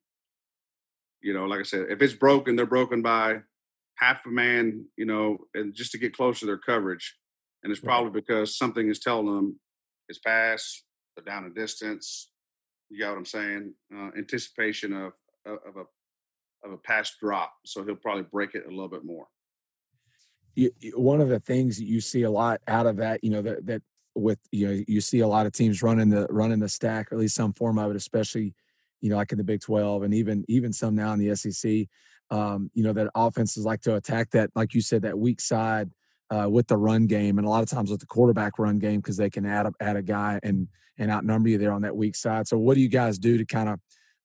you know, like I said, if it's broken, they're broken by half a man, you know, and just to get close to their coverage. And it's probably because something is telling them it's pass, they're down a distance. You got what I'm saying? Uh, anticipation of of a of a pass drop, so he'll probably break it a little bit more. one of the things that you see a lot out of that, you know, that that with you know, you see a lot of teams running the running the stack, or at least some form of it, especially, you know, like in the Big Twelve and even even some now in the SEC. Um, you know, that offenses like to attack that, like you said, that weak side uh, with the run game, and a lot of times with the quarterback run game because they can add a, add a guy and and outnumber you there on that weak side. So, what do you guys do to kind of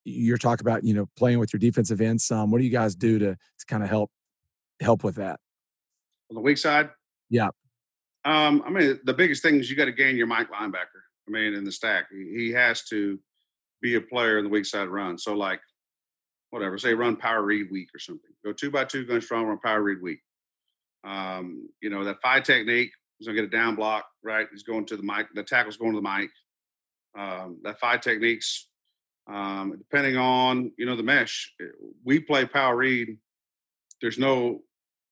you're talking about, you know, playing with your defensive end some? What do you guys do to to kind of help help with that? On the weak side, Yeah. Um, I mean, the biggest thing is you got to gain your Mike linebacker. I mean, in the stack, he, has to be a player in the weak side run. So, like, whatever, say run power read weak or something. Go two by two, gun strong, run power read weak. Um, you know, that five technique, he's gonna get a down block, right? He's going to the Mike, the tackle's going to the Mike. um, that five techniques, um, depending on you know the mesh. Eh, we play power read. There's no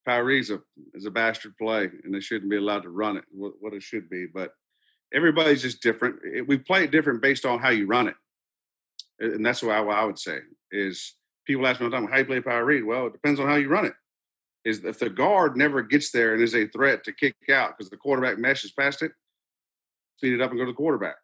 power read a is a bastard play, and they shouldn't be allowed to run it. What, what it should be, but everybody's just different. It, we play it different based on how you run it, and that's what I, what I would say is people ask me all the time, how you play power read? Well, it depends on how you run it. Is if the guard never gets there and is a threat to kick out because the quarterback meshes past it, speed it up and go to the quarterback.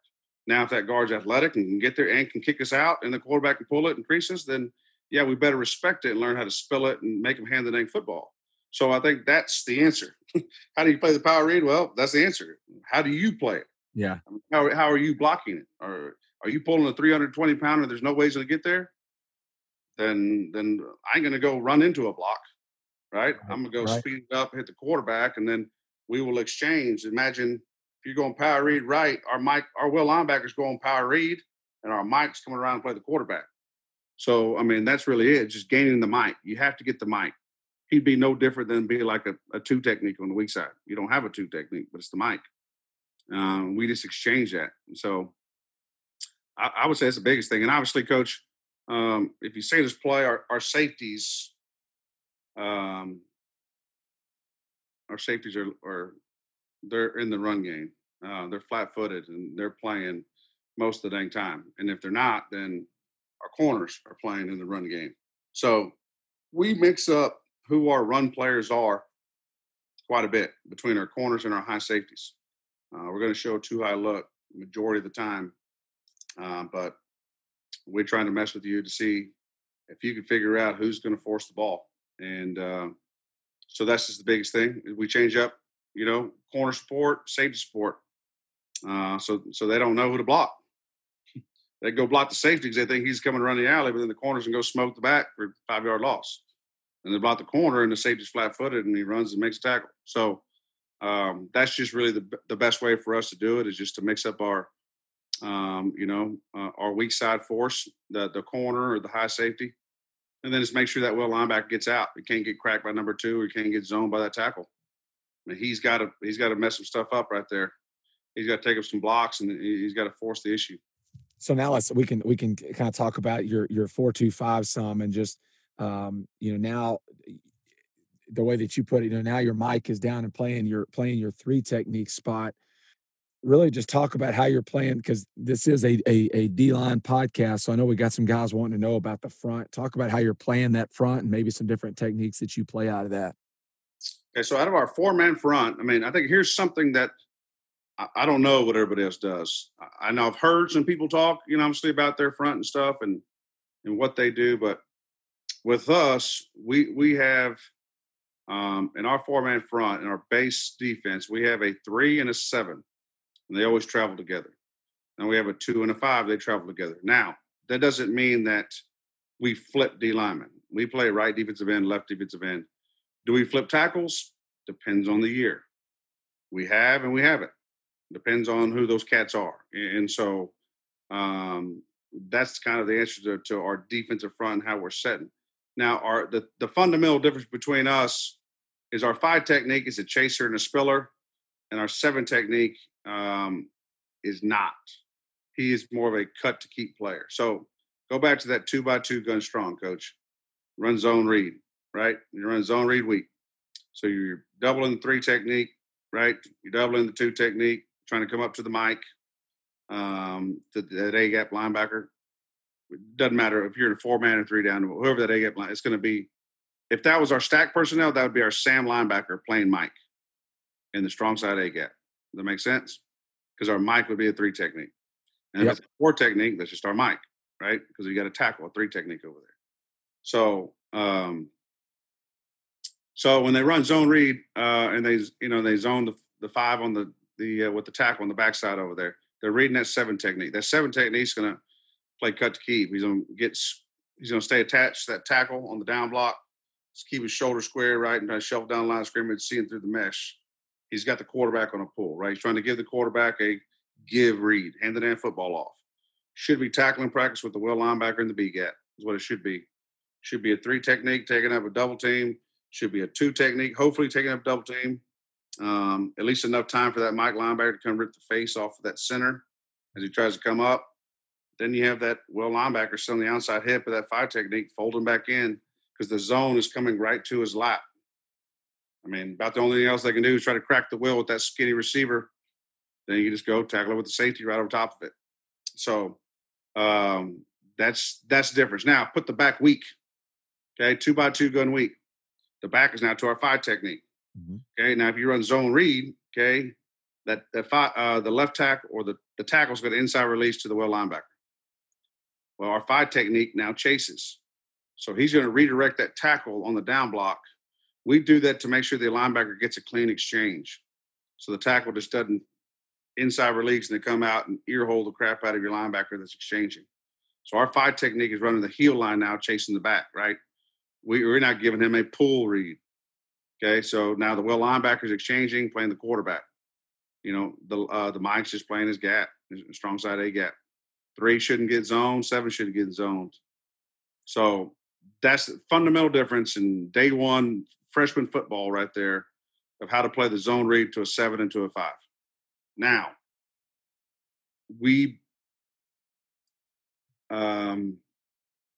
Now, if that guard's athletic and can get there and can kick us out, and the quarterback can pull it and crease us, then yeah, we better respect it and learn how to spill it and make them hand the dang football. So I think that's the answer. [LAUGHS] how do you play the power read? Well, that's the answer. How do you play it? Yeah. How, how are you blocking it? Or are you pulling a 320 pounder? There's no ways to get there. Then then I ain't gonna go run into a block, right? I'm gonna go right. speed it up, hit the quarterback, and then we will exchange. Imagine if you're going power read right, our Mike, our will linebackers going power read, and our Mike's coming around and play the quarterback. So I mean, that's really it. Just gaining the Mike. You have to get the Mike. He'd be no different than be like a, a two technique on the weak side. You don't have a two technique, but it's the Mike. Um, we just exchange that. So I, I, would say it's the biggest thing. And obviously, coach, um, if you say this play, our, our safeties, um, our safeties are, are they're in the run game. Uh, they're flat footed and they're playing most of the dang time. And if they're not, then our corners are playing in the run game. So we mix up who our run players are quite a bit between our corners and our high safeties. Uh, we're going to show two high look majority of the time, uh, but we're trying to mess with you to see if you can figure out who's going to force the ball. And uh, so that's just the biggest thing. We change up, you know, corner support, safety support. Uh, so so they don't know who to block. they go block the safety because they think he's coming around the alley, but then the corners and go smoke the back for five yard loss. And they block the corner and the safety's flat footed and he runs and makes a tackle. So um, that's just really the the best way for us to do it is just to mix up our um, you know uh, our weak side force, the the corner or the high safety, and then just make sure that Will linebacker gets out. He can't get cracked by number two, or he can't get zoned by that tackle. I mean, he's got to he's got to mess some stuff up right there. He's got to take up some blocks, and he's got to force the issue. So now let's we can we can kind of talk about your your four two five some and just um, you know now the way that you put it, you know, now your Mike is down and playing your playing your three technique spot. Really just talk about how you're playing because this is a, a, a D line podcast. So I know we got some guys wanting to know about the front. Talk about how you're playing that front and maybe some different techniques that you play out of that. Okay, so out of our four man front, I mean, I think here's something that I, I don't know what everybody else does. I, I know I've heard some people talk, you know, obviously about their front and stuff and and what they do, but with us, we we have um, in our four man front, in our base defense, we have a three and a seven, and they always travel together. And we have a two and a five, they travel together. Now, that doesn't mean that we flip D linemen. We play right defensive end, left defensive end. Do we flip tackles? Depends on the year. We have and we haven't. Depends on who those cats are. And so um, that's kind of the answer to, to our defensive front and how we're setting. Now, our the, the fundamental difference between us is our five technique is a chaser and a spiller, and our seven technique um, is not. He is more of a cut to keep player. So go back to that two by two gun strong, coach. Run zone read, right? You run zone read weak. So you're doubling the three technique, right? You're doubling the two technique, trying to come up to the mic, um, to that A gap linebacker. It doesn't matter if you're in a four man or three down, whoever that A gap line, it's going to be. If that was our stack personnel, that would be our Sam linebacker playing Mike in the strong side A gap. Does that make sense? Because our Mike would be a three technique. And yep. if it's a four technique, that's just our Mike, right? Because you got to tackle a three technique over there. So, um, so when they run zone read uh, and they, you know, they zone the, the five on the the uh, with the tackle on the backside over there, they're reading that seven technique. That seven technique is going to play cut to keep. He's gonna get he's gonna stay attached to that tackle on the down block. Just keep his shoulder square right and try to shelf down line of scrimmage, seeing through the mesh. He's got the quarterback on a pull, right? He's trying to give the quarterback a give read, hand the damn football off. Should be tackling practice with the will linebacker in the B gap, is what it should be. Should be a three technique, taking up a double team. Should be a two technique, hopefully taking up double team. Um, at least enough time for that Mike linebacker to come rip the face off of that center as he tries to come up. Then you have that Will linebacker still on the outside hip of that five technique, folding back in because the zone is coming right to his lap. I mean, about the only thing else they can do is try to crack the will with that skinny receiver. Then you just go tackle it with the safety right over top of it. So um, that's that's the difference. Now put the back weak. Okay, two by two gun weak. The back is now to our five technique. Mm-hmm. Okay, now if you run zone read, okay, that that five, uh, the left tackle or the the tackle's got inside release to the Will linebacker. Well, our five technique now chases. So he's going to redirect that tackle on the down block. We do that to make sure the linebacker gets a clean exchange. So the tackle just doesn't inside release and they come out and ear hold the crap out of your linebacker that's exchanging. So our five technique is running the heel line now, chasing the back, right? We, we're not giving him a pull read. Okay, so now the Will linebacker is exchanging, playing the quarterback. You know, the uh, the Mike's just playing his gap, his strong side A gap. Three shouldn't get zoned. Seven shouldn't get zoned. So that's the fundamental difference in day one freshman football right there of how to play the zone read to a seven and to a five. Now, we um,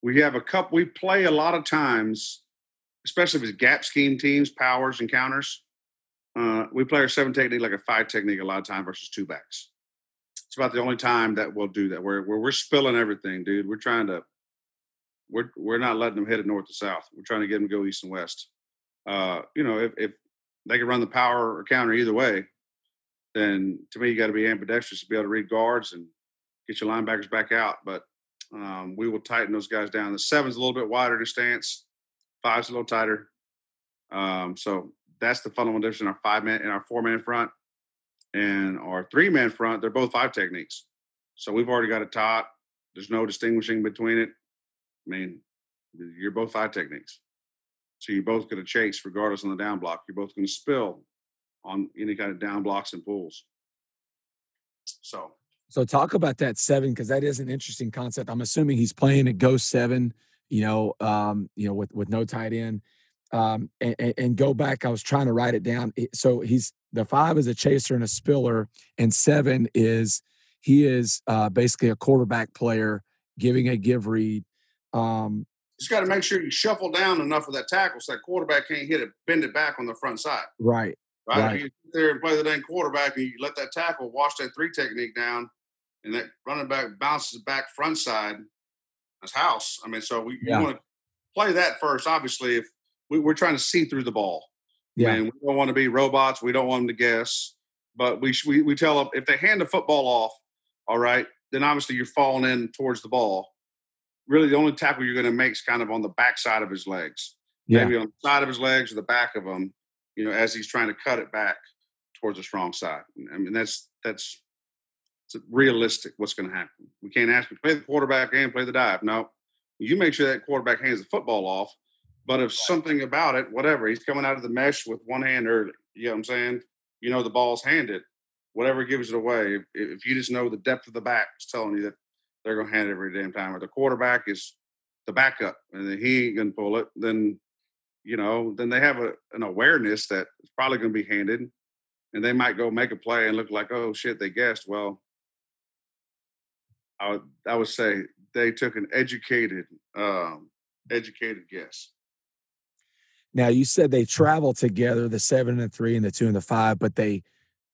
we have a couple. We play a lot of times, especially with gap scheme teams, powers and counters. Uh, we play our seven technique like a five technique a lot of time versus two backs it's about the only time that we'll do that. Where where we're spilling everything, dude. We're trying to we're we're not letting them hit it north to south. We're trying to get them to go east and west. Uh, you know, if, if they can run the power or counter either way, then to me you got to be ambidextrous to be able to read guards and get your linebackers back out. But um, we will tighten those guys down. The seven's a little bit wider to stance, five's a little tighter. Um, so that's the fundamental difference in our five man and our four man front and our three man front, they're both five techniques. So we've already got it taught. There's no distinguishing between it. I mean, you're both five techniques. So you're both going to chase regardless on the down block. You're both going to spill on any kind of down blocks and pulls. So, so talk about that seven because that is an interesting concept. I'm assuming he's playing a ghost seven, you know, um, you know, with with no tight end. Um, and, and go back. I was trying to write it down. So he's the five is a chaser and a spiller, and seven is he is uh, basically a quarterback player giving a give read. Um, just got to make sure you shuffle down enough of that tackle so that quarterback can't hit it, bend it back on the front side. Right. Right. right. You sit there and play the dang quarterback, and you let that tackle wash that three technique down, and that running back bounces back front side. That's house. I mean, so we yeah. want to play that first. Obviously, if we, are trying to see through the ball, yeah. And we don't want to be robots. We don't want them to guess. But we, we, we tell them if they hand the football off, all right, then obviously you're falling in towards the ball. Really, the only tackle you're going to make is kind of on the back side of his legs. Yeah. Maybe on the side of his legs or the back of them, you know, as he's trying to cut it back towards the strong side. I mean, that's that's it's realistic what's going to happen. We can't ask to play the quarterback and play the dive. No, you make sure that quarterback hands the football off but if something about it, whatever, he's coming out of the mesh with one hand early. You know what I'm saying? You know the ball's handed. Whatever gives it away. If, if you just know the depth of the back is telling you that they're going to hand it every damn time, or the quarterback is the backup and he ain't going to pull it, then you know, then they have a, an awareness that it's probably going to be handed, and they might go make a play and look like, oh shit, they guessed. Well, I would I would say they took an educated um, educated guess. Now you said they travel together, the seven and three and the two and the five, but they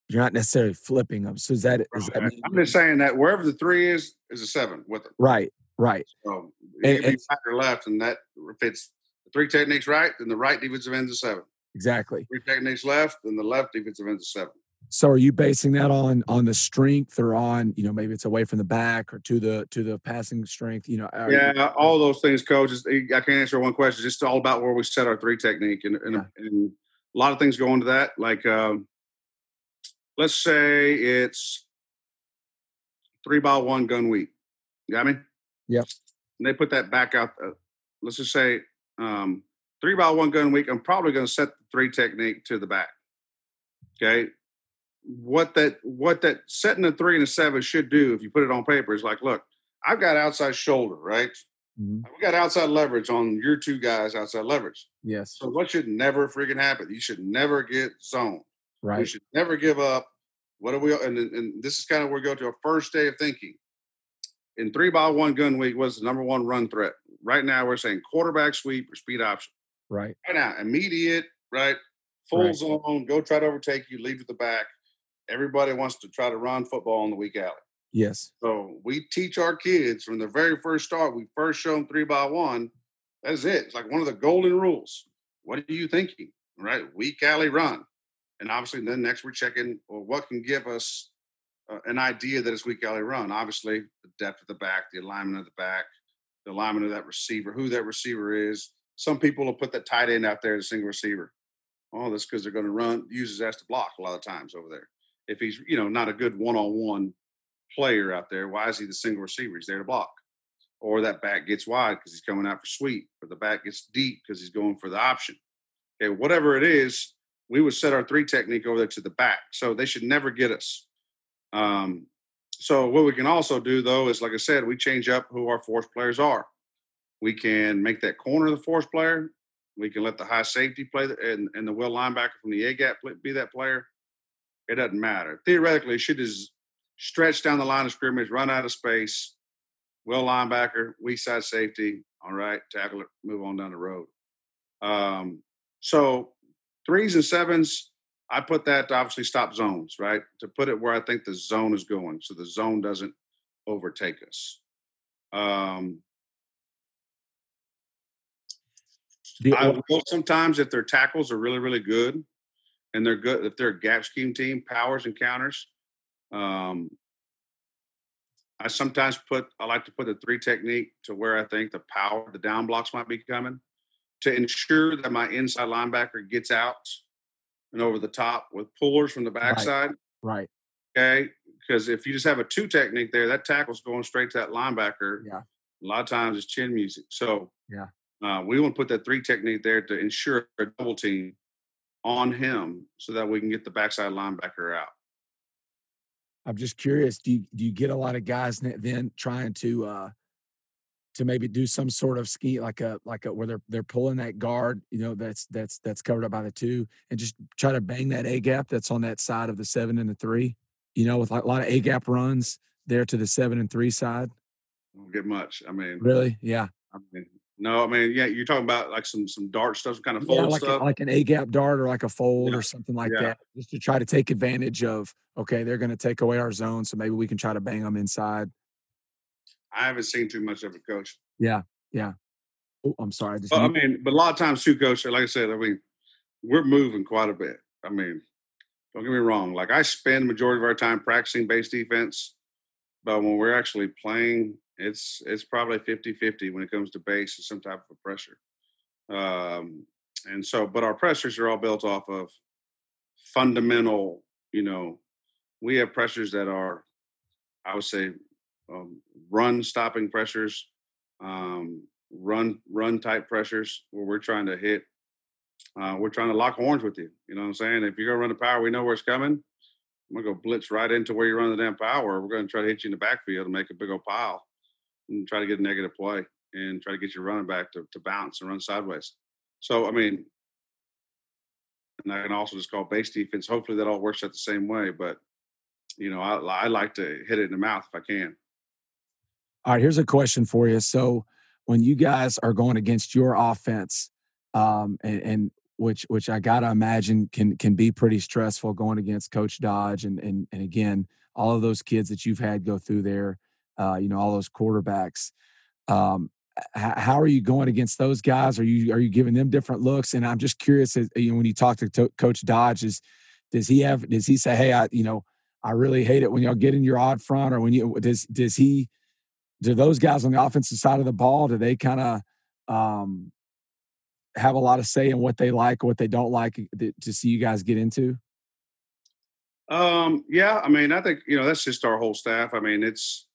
you're not necessarily flipping them. So is that is that mean, I'm just saying that wherever the three is is a seven with them. Right, right. So it and, right or left, and that if it's the three techniques right, then the right defensive end is a seven. Exactly. Three techniques left, then the left defensive end is a seven. So are you basing that on on the strength or on you know maybe it's away from the back or to the to the passing strength? You know, yeah, you, all those things, coaches. I can't answer one question. It's just all about where we set our three technique, and, and, yeah. and a lot of things go into that. Like, um, let's say it's three by one gun weak. You got me? Yep. And they put that back out. Uh, let's just say um, three by one gun weak. I'm probably going to set the three technique to the back. Okay what that what that setting a three and a seven should do if you put it on paper is like, look, I've got outside shoulder, right? Mm-hmm. We got outside leverage on your two guys outside leverage. Yes. So what should never freaking happen? You should never get zoned. Right. You should never give up What are we? And, and this is kind of where we go to our first day of thinking. In three by one gun weak was the number one run threat. Right now, we're saying quarterback sweep or speed option. Right. Right now, immediate, right? Full Right. zone, go try to overtake you, lead to the back. Everybody wants to try to run football in the weak alley. Yes. So we teach our kids from the very first start. We first show them three by one. That's it. It's like one of the golden rules. What are you thinking? Right? Weak alley run. And obviously, then next we're checking well, what can give us uh, an idea that it's weak alley run. Obviously, the depth of the back, the alignment of the back, the alignment of that receiver, who that receiver is. Some people will put that tight end out there as a single receiver. Oh, that's because they're going to run, use his ass to block a lot of times over there. If he's, you know, not a good one-on-one player out there, why is he the single receiver? He's there to block. Or that back gets wide because he's coming out for sweep, or the back gets deep because he's going for the option. Okay, whatever it is, we would set our three technique over there to the back. So they should never get us. Um, so what we can also do though is, like I said, we change up who our force players are. We can make that corner the force player. We can let the high safety play the, and, and the will linebacker from the A gap be that player. It doesn't matter. Theoretically, should just stretch down the line of scrimmage, run out of space. Will linebacker, weak side safety. All right, tackle it, move on down the road. Um, so threes and sevens, I put that to obviously stop zones, right? To put it where I think the zone is going, so the zone doesn't overtake us. Um, The- I will sometimes if their tackles are really, really good and they're good, if they're a gap scheme team, powers and counters. Um, I sometimes put, I like to put the three technique to where I think the power, the down blocks might be coming to ensure that my inside linebacker gets out and over the top with pullers from the backside. right. Okay. Because if you just have a two technique there, that tackle's going straight to that linebacker. Yeah. A lot of times it's chin music. So Yeah. uh, we want to put that three technique there to ensure a double team on him so that we can get the backside linebacker out. I'm just curious. Do you do you get a lot of guys then trying to uh to maybe do some sort of ski like a like a where they're they're pulling that guard, you know, that's that's that's covered up by the two, and just try to bang that A gap that's on that side of the seven and the three, you know, with like a lot of A gap runs there to the seven and three side. Don't get much. I mean, Really? Yeah. I mean, no, I mean, yeah, you're talking about like some some dart stuff, some kind of Yeah, fold like, a, stuff. like an A gap dart or like a fold Yeah, or something like yeah. that, just to try to take advantage of. Okay, they're going to take away our zone, so maybe we can try to bang them inside. I haven't seen too much of it, coach. Yeah, yeah. Oh, I'm sorry. I just Well, I mean, but a lot of times too, coach. Like I said, I mean, we're moving quite a bit. I mean, don't get me wrong. Like I spend the majority of our time practicing base defense, but when we're actually playing, it's it's probably 50-50 when it comes to base and some type of a pressure. Um, and so, but our pressures are all built off of fundamental. You know, we have pressures that are, I would say, um, run stopping pressures, um, run run type pressures where we're trying to hit. Uh, we're trying to lock horns with you. You know what I'm saying? If you're gonna run the power, we know where it's coming. I'm gonna go blitz right into where you're running the damn power. We're gonna try to hit you in the backfield and make a big old pile and try to get a negative play and try to get your running back to, to bounce and run sideways. So I mean, and I can also just call base defense. Hopefully that all works out the same way. But you know, I, I like to hit it in the mouth if I can. All right, here's a question for you. So when you guys are going against your offense, um, and, and which which I gotta imagine can can be pretty stressful going against Coach Dodge and and and again all of those kids that you've had go through there, uh, you know all those quarterbacks. Um, how are you going against those guys? Are you are you giving them different looks? And I'm just curious, you know, when you talk to, to Coach Dodge, is does he have does he say, hey, I you know I really hate it when y'all get in your odd front, or when you does does he do those guys on the offensive side of the ball do they kind of um, have a lot of say in what they like what they don't like th- to see you guys get into Um, yeah, I mean, I think you know that's just our whole staff. I mean, it's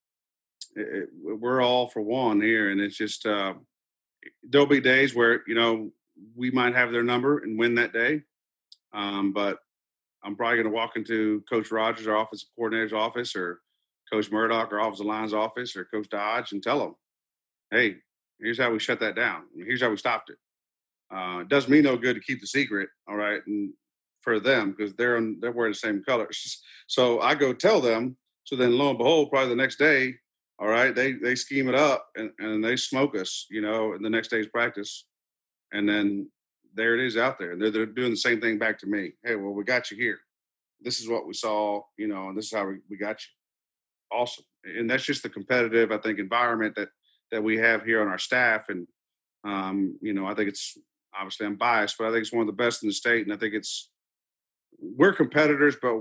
it, it- we're all for one here, and it's just uh, there'll be days where you know we might have their number and win that day, um, but I'm probably going to walk into Coach Rogers, our offensive coordinator's office, or Coach Murdoch, our offensive line's office, or Coach Dodge, and tell them, "Hey, here's how we shut that down. Here's how we stopped it." Uh, it does me no good to keep the secret, all right, and for them because they're on, they're wearing the same colors. [LAUGHS] So I go tell them. So then, lo and behold, probably the next day, all right, they they scheme it up and, and they smoke us, you know, in the next day's practice, and then there it is out there. They're, they're doing the same thing back to me. Hey, well, we got you here. This is what we saw, you know, and this is how we, we got you. Awesome, and that's just the competitive, I think, environment that that we have here on our staff, and um, you know, I think it's obviously I'm biased, but I think it's one of the best in the state, and I think it's we're competitors, but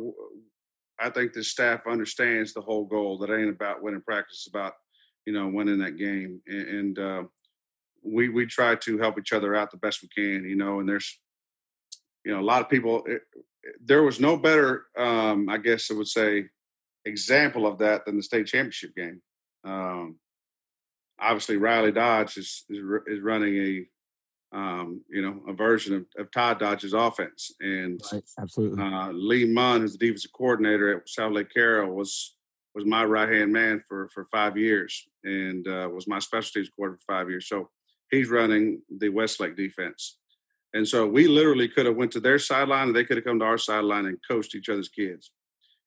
I think the staff understands the whole goal that ain't about winning practice, it's about you know winning that game, and, and uh, we we try to help each other out the best we can, you know. And there's you know a lot of people. It, there was no better, um, I guess I would say, example of that than the state championship game. Um, obviously, Riley Dodge is is, is running a um, you know, a version of, of Todd Dodge's offense. And right, absolutely, uh, Lee Munn, who's the defensive coordinator at Southlake Carroll, was was my right hand man for for five years, and uh, was my special teams coordinator for five years. So he's running the Westlake defense, and so we literally could have went to their sideline, and they could have come to our sideline and coached each other's kids.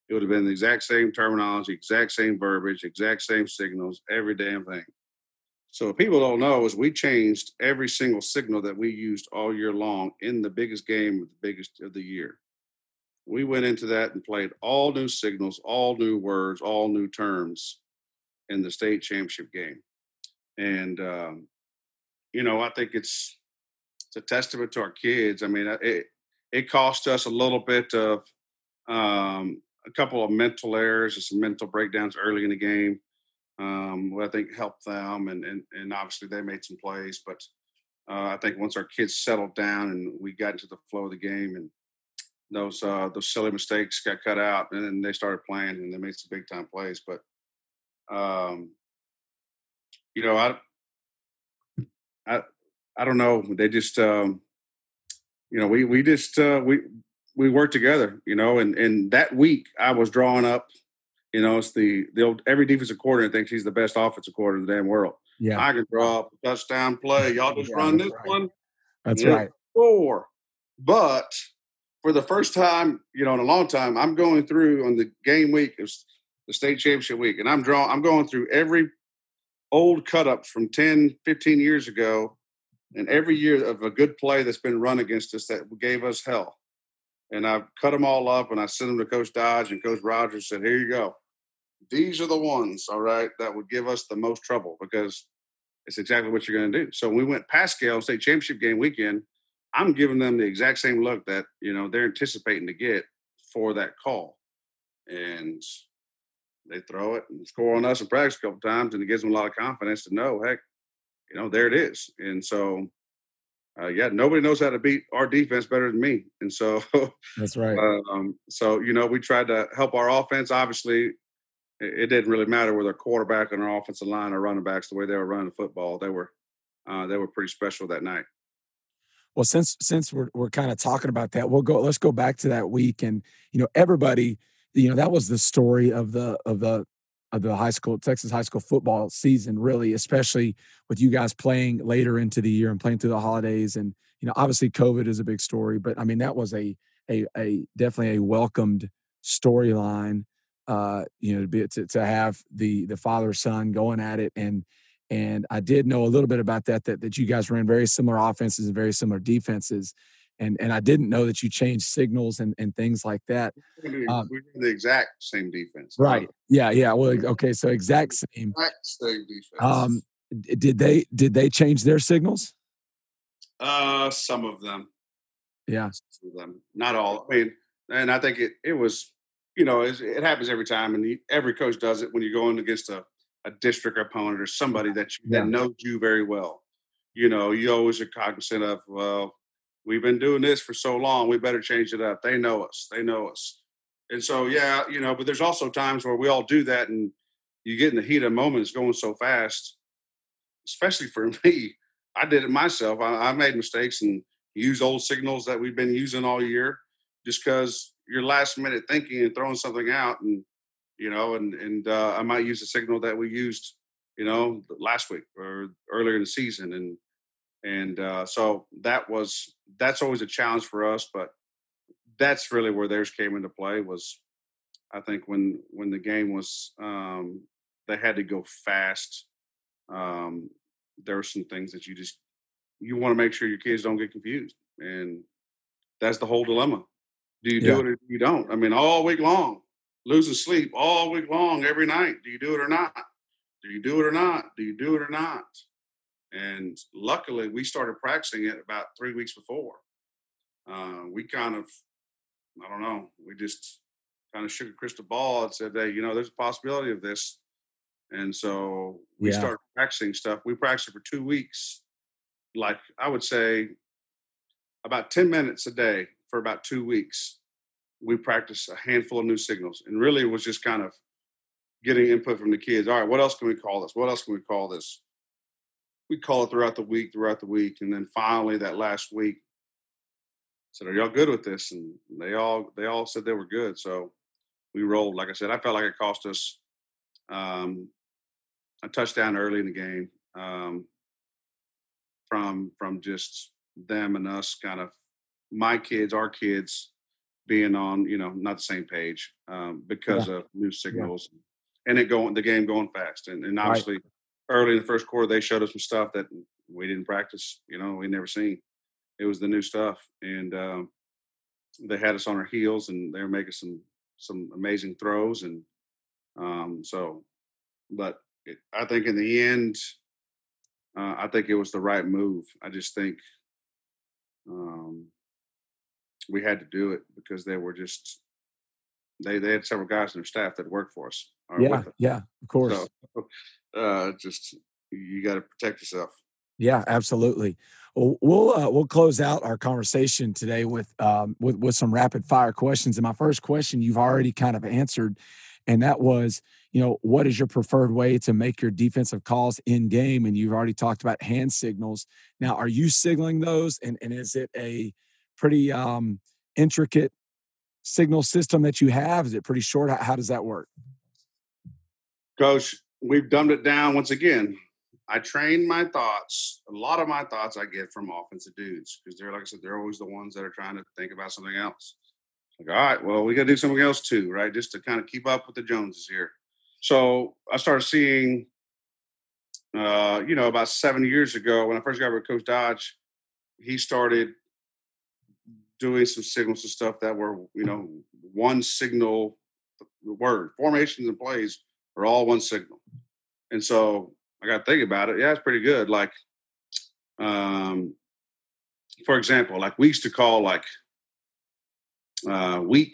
It would have been the exact same terminology, exact same verbiage, exact same signals, every damn thing. So what people don't know is we changed every single signal that we used all year long in the biggest game of the biggest of the year. We went into that and played all new signals, all new words, all new terms in the state championship game. And um, you know, I think it's it's a testament to our kids. I mean, it it cost us a little bit of um, a couple of mental errors and some mental breakdowns early in the game um, I think helped them, and, and and obviously they made some plays. But uh, I think once our kids settled down and we got into the flow of the game, and those uh, those silly mistakes got cut out, and then they started playing and they made some big time plays. But um, you know, I I I don't know. They just um, you know we we just uh, we we worked together, you know, and and that week I was drawing up you know, it's the the old, every defensive coordinator thinks he's the best offensive coordinator in the damn world. Yeah, I can draw up a touchdown play. Y'all just yeah, run this right. one. That's right. Four. But for the first time, you know, in a long time, I'm going through on the game week of the state championship week, and I'm drawing. I'm going through every old cut up from 10, 15 years ago, and every year of a good play that's been run against us that gave us hell and I cut them all up and I sent them to Coach Dodge and Coach Rogers said, "Here you go. These are the ones, all right, that would give us the most trouble because it's exactly what you're going to do." So we went Paschal State Championship game weekend, I'm giving them the exact same look that you know they're anticipating to get for that call, and they throw it and score on us in practice a couple times, and it gives them a lot of confidence to know, heck, you know, there it is. And so uh, yeah, nobody knows how to beat our defense better than me. And so that's [LAUGHS] right. Um, so you know, we tried to help our offense. Obviously, it, it, didn't really matter whether quarterback and our offensive line or running backs the way they were running the football. They were uh, they were pretty special that night. Well, since since we're we're kind of talking about that, we'll go. Let's go back to that week, and you know, everybody, you know, that was the story of the of the of the high school Texas high school football season, really, especially with you guys playing later into the year and playing through the holidays. And you know, obviously, COVID is a big story, but I mean, that was a a, a definitely a welcomed storyline. Uh, you know, to be to, to have the the father son going at it, and and I did know a little bit about that that that you guys ran very similar offenses and very similar defenses and and I didn't know that you changed signals and, and things like that. Um, we the exact same defense. Right. Yeah. Yeah. Well. Okay. So exact same. Exact same defense. Um. Did they did they change their signals? Uh, some of them. Yeah. Some of them. Not all. I mean, and I think it it was you know it, it happens every time, and every coach does it when you're going against a a district opponent or somebody that you, yeah. that knows you very well. You know, you always are cognizant of well we've been doing this for so long. We better change it up. They know us. They know us. And so, yeah, you know, but there's also times where we all do that and you get in the heat of moments going so fast, especially for [LAUGHS] me. I did it myself. I, I made mistakes and used old signals that we've been using all year just because you're last minute thinking and throwing something out and, you know, and, and uh, I might use a signal that we used, you know, last week or earlier in the season. And, and uh, so that was that's always a challenge for us but that's really where theirs came into play. Was I think when when the game was um, they had to go fast. Um, there were some things that you just you want to make sure your kids don't get confused, and that's the whole dilemma. Do you do Yeah. it or do you don't? I mean, all week long, losing sleep all week long, every night. Do you do it or not? Do you do it or not? Do you do it or not? And luckily, we started practicing it about three weeks before. Uh, we kind of, I don't know, we just kind of shook a crystal ball and said, hey, you know, there's a possibility of this. And so we Yeah. started practicing stuff. We practiced for two weeks, like I would say about 10 minutes a day for about two weeks. We practiced a handful of new signals. And really, it was just kind of getting input from the kids. All right, what else can we call this? What else can we call this? We call it throughout the week, throughout the week. And then finally, that last week, said, "Are y'all good with this?" And they all they all said they were good. So we rolled. Like I said, I felt like it cost us um, a touchdown early in the game um, from from just them and us kind of my kids, our kids being on you know not the same page um, because of new signals and it going the game going fast and, and Right. Early in the first quarter they showed us some stuff that we didn't practice you know we never seen it was the new stuff and um, they had us on our heels and they were making some some amazing throws and um, so but it, i think in the end uh, i think it was the right move i just think um, we had to do it because they were just they they had several guys in their staff that worked for us Yeah, us. yeah, of course. so uh, just you got to protect yourself Yeah, absolutely. Well, we'll uh, we'll close out our conversation today with um, with with some rapid fire questions. And my first question you've already kind of answered, and that was, you know, what is your preferred way to make your defensive calls in game? And you've already talked about hand signals. Now, are you signaling those? And and is it a pretty um, intricate signal system that you have? Is it pretty short? How, how does that work? Coach, we've dumbed it down once again. I train my thoughts. A lot of my thoughts I get from offensive dudes because they're, like I said, they're always the ones that are trying to think about something else. Like, all right, well, we got to do something else too, right? Just to kind of keep up with the Joneses here. So I started seeing, uh, you know, about seven years ago when I first got with Coach Dodge, he started doing some signals and stuff that were, you know, one signal word. Formations and plays are all one signal. And so I got to think about it. Yeah, it's pretty good. Like, um, for example, like we used to call like uh, weak.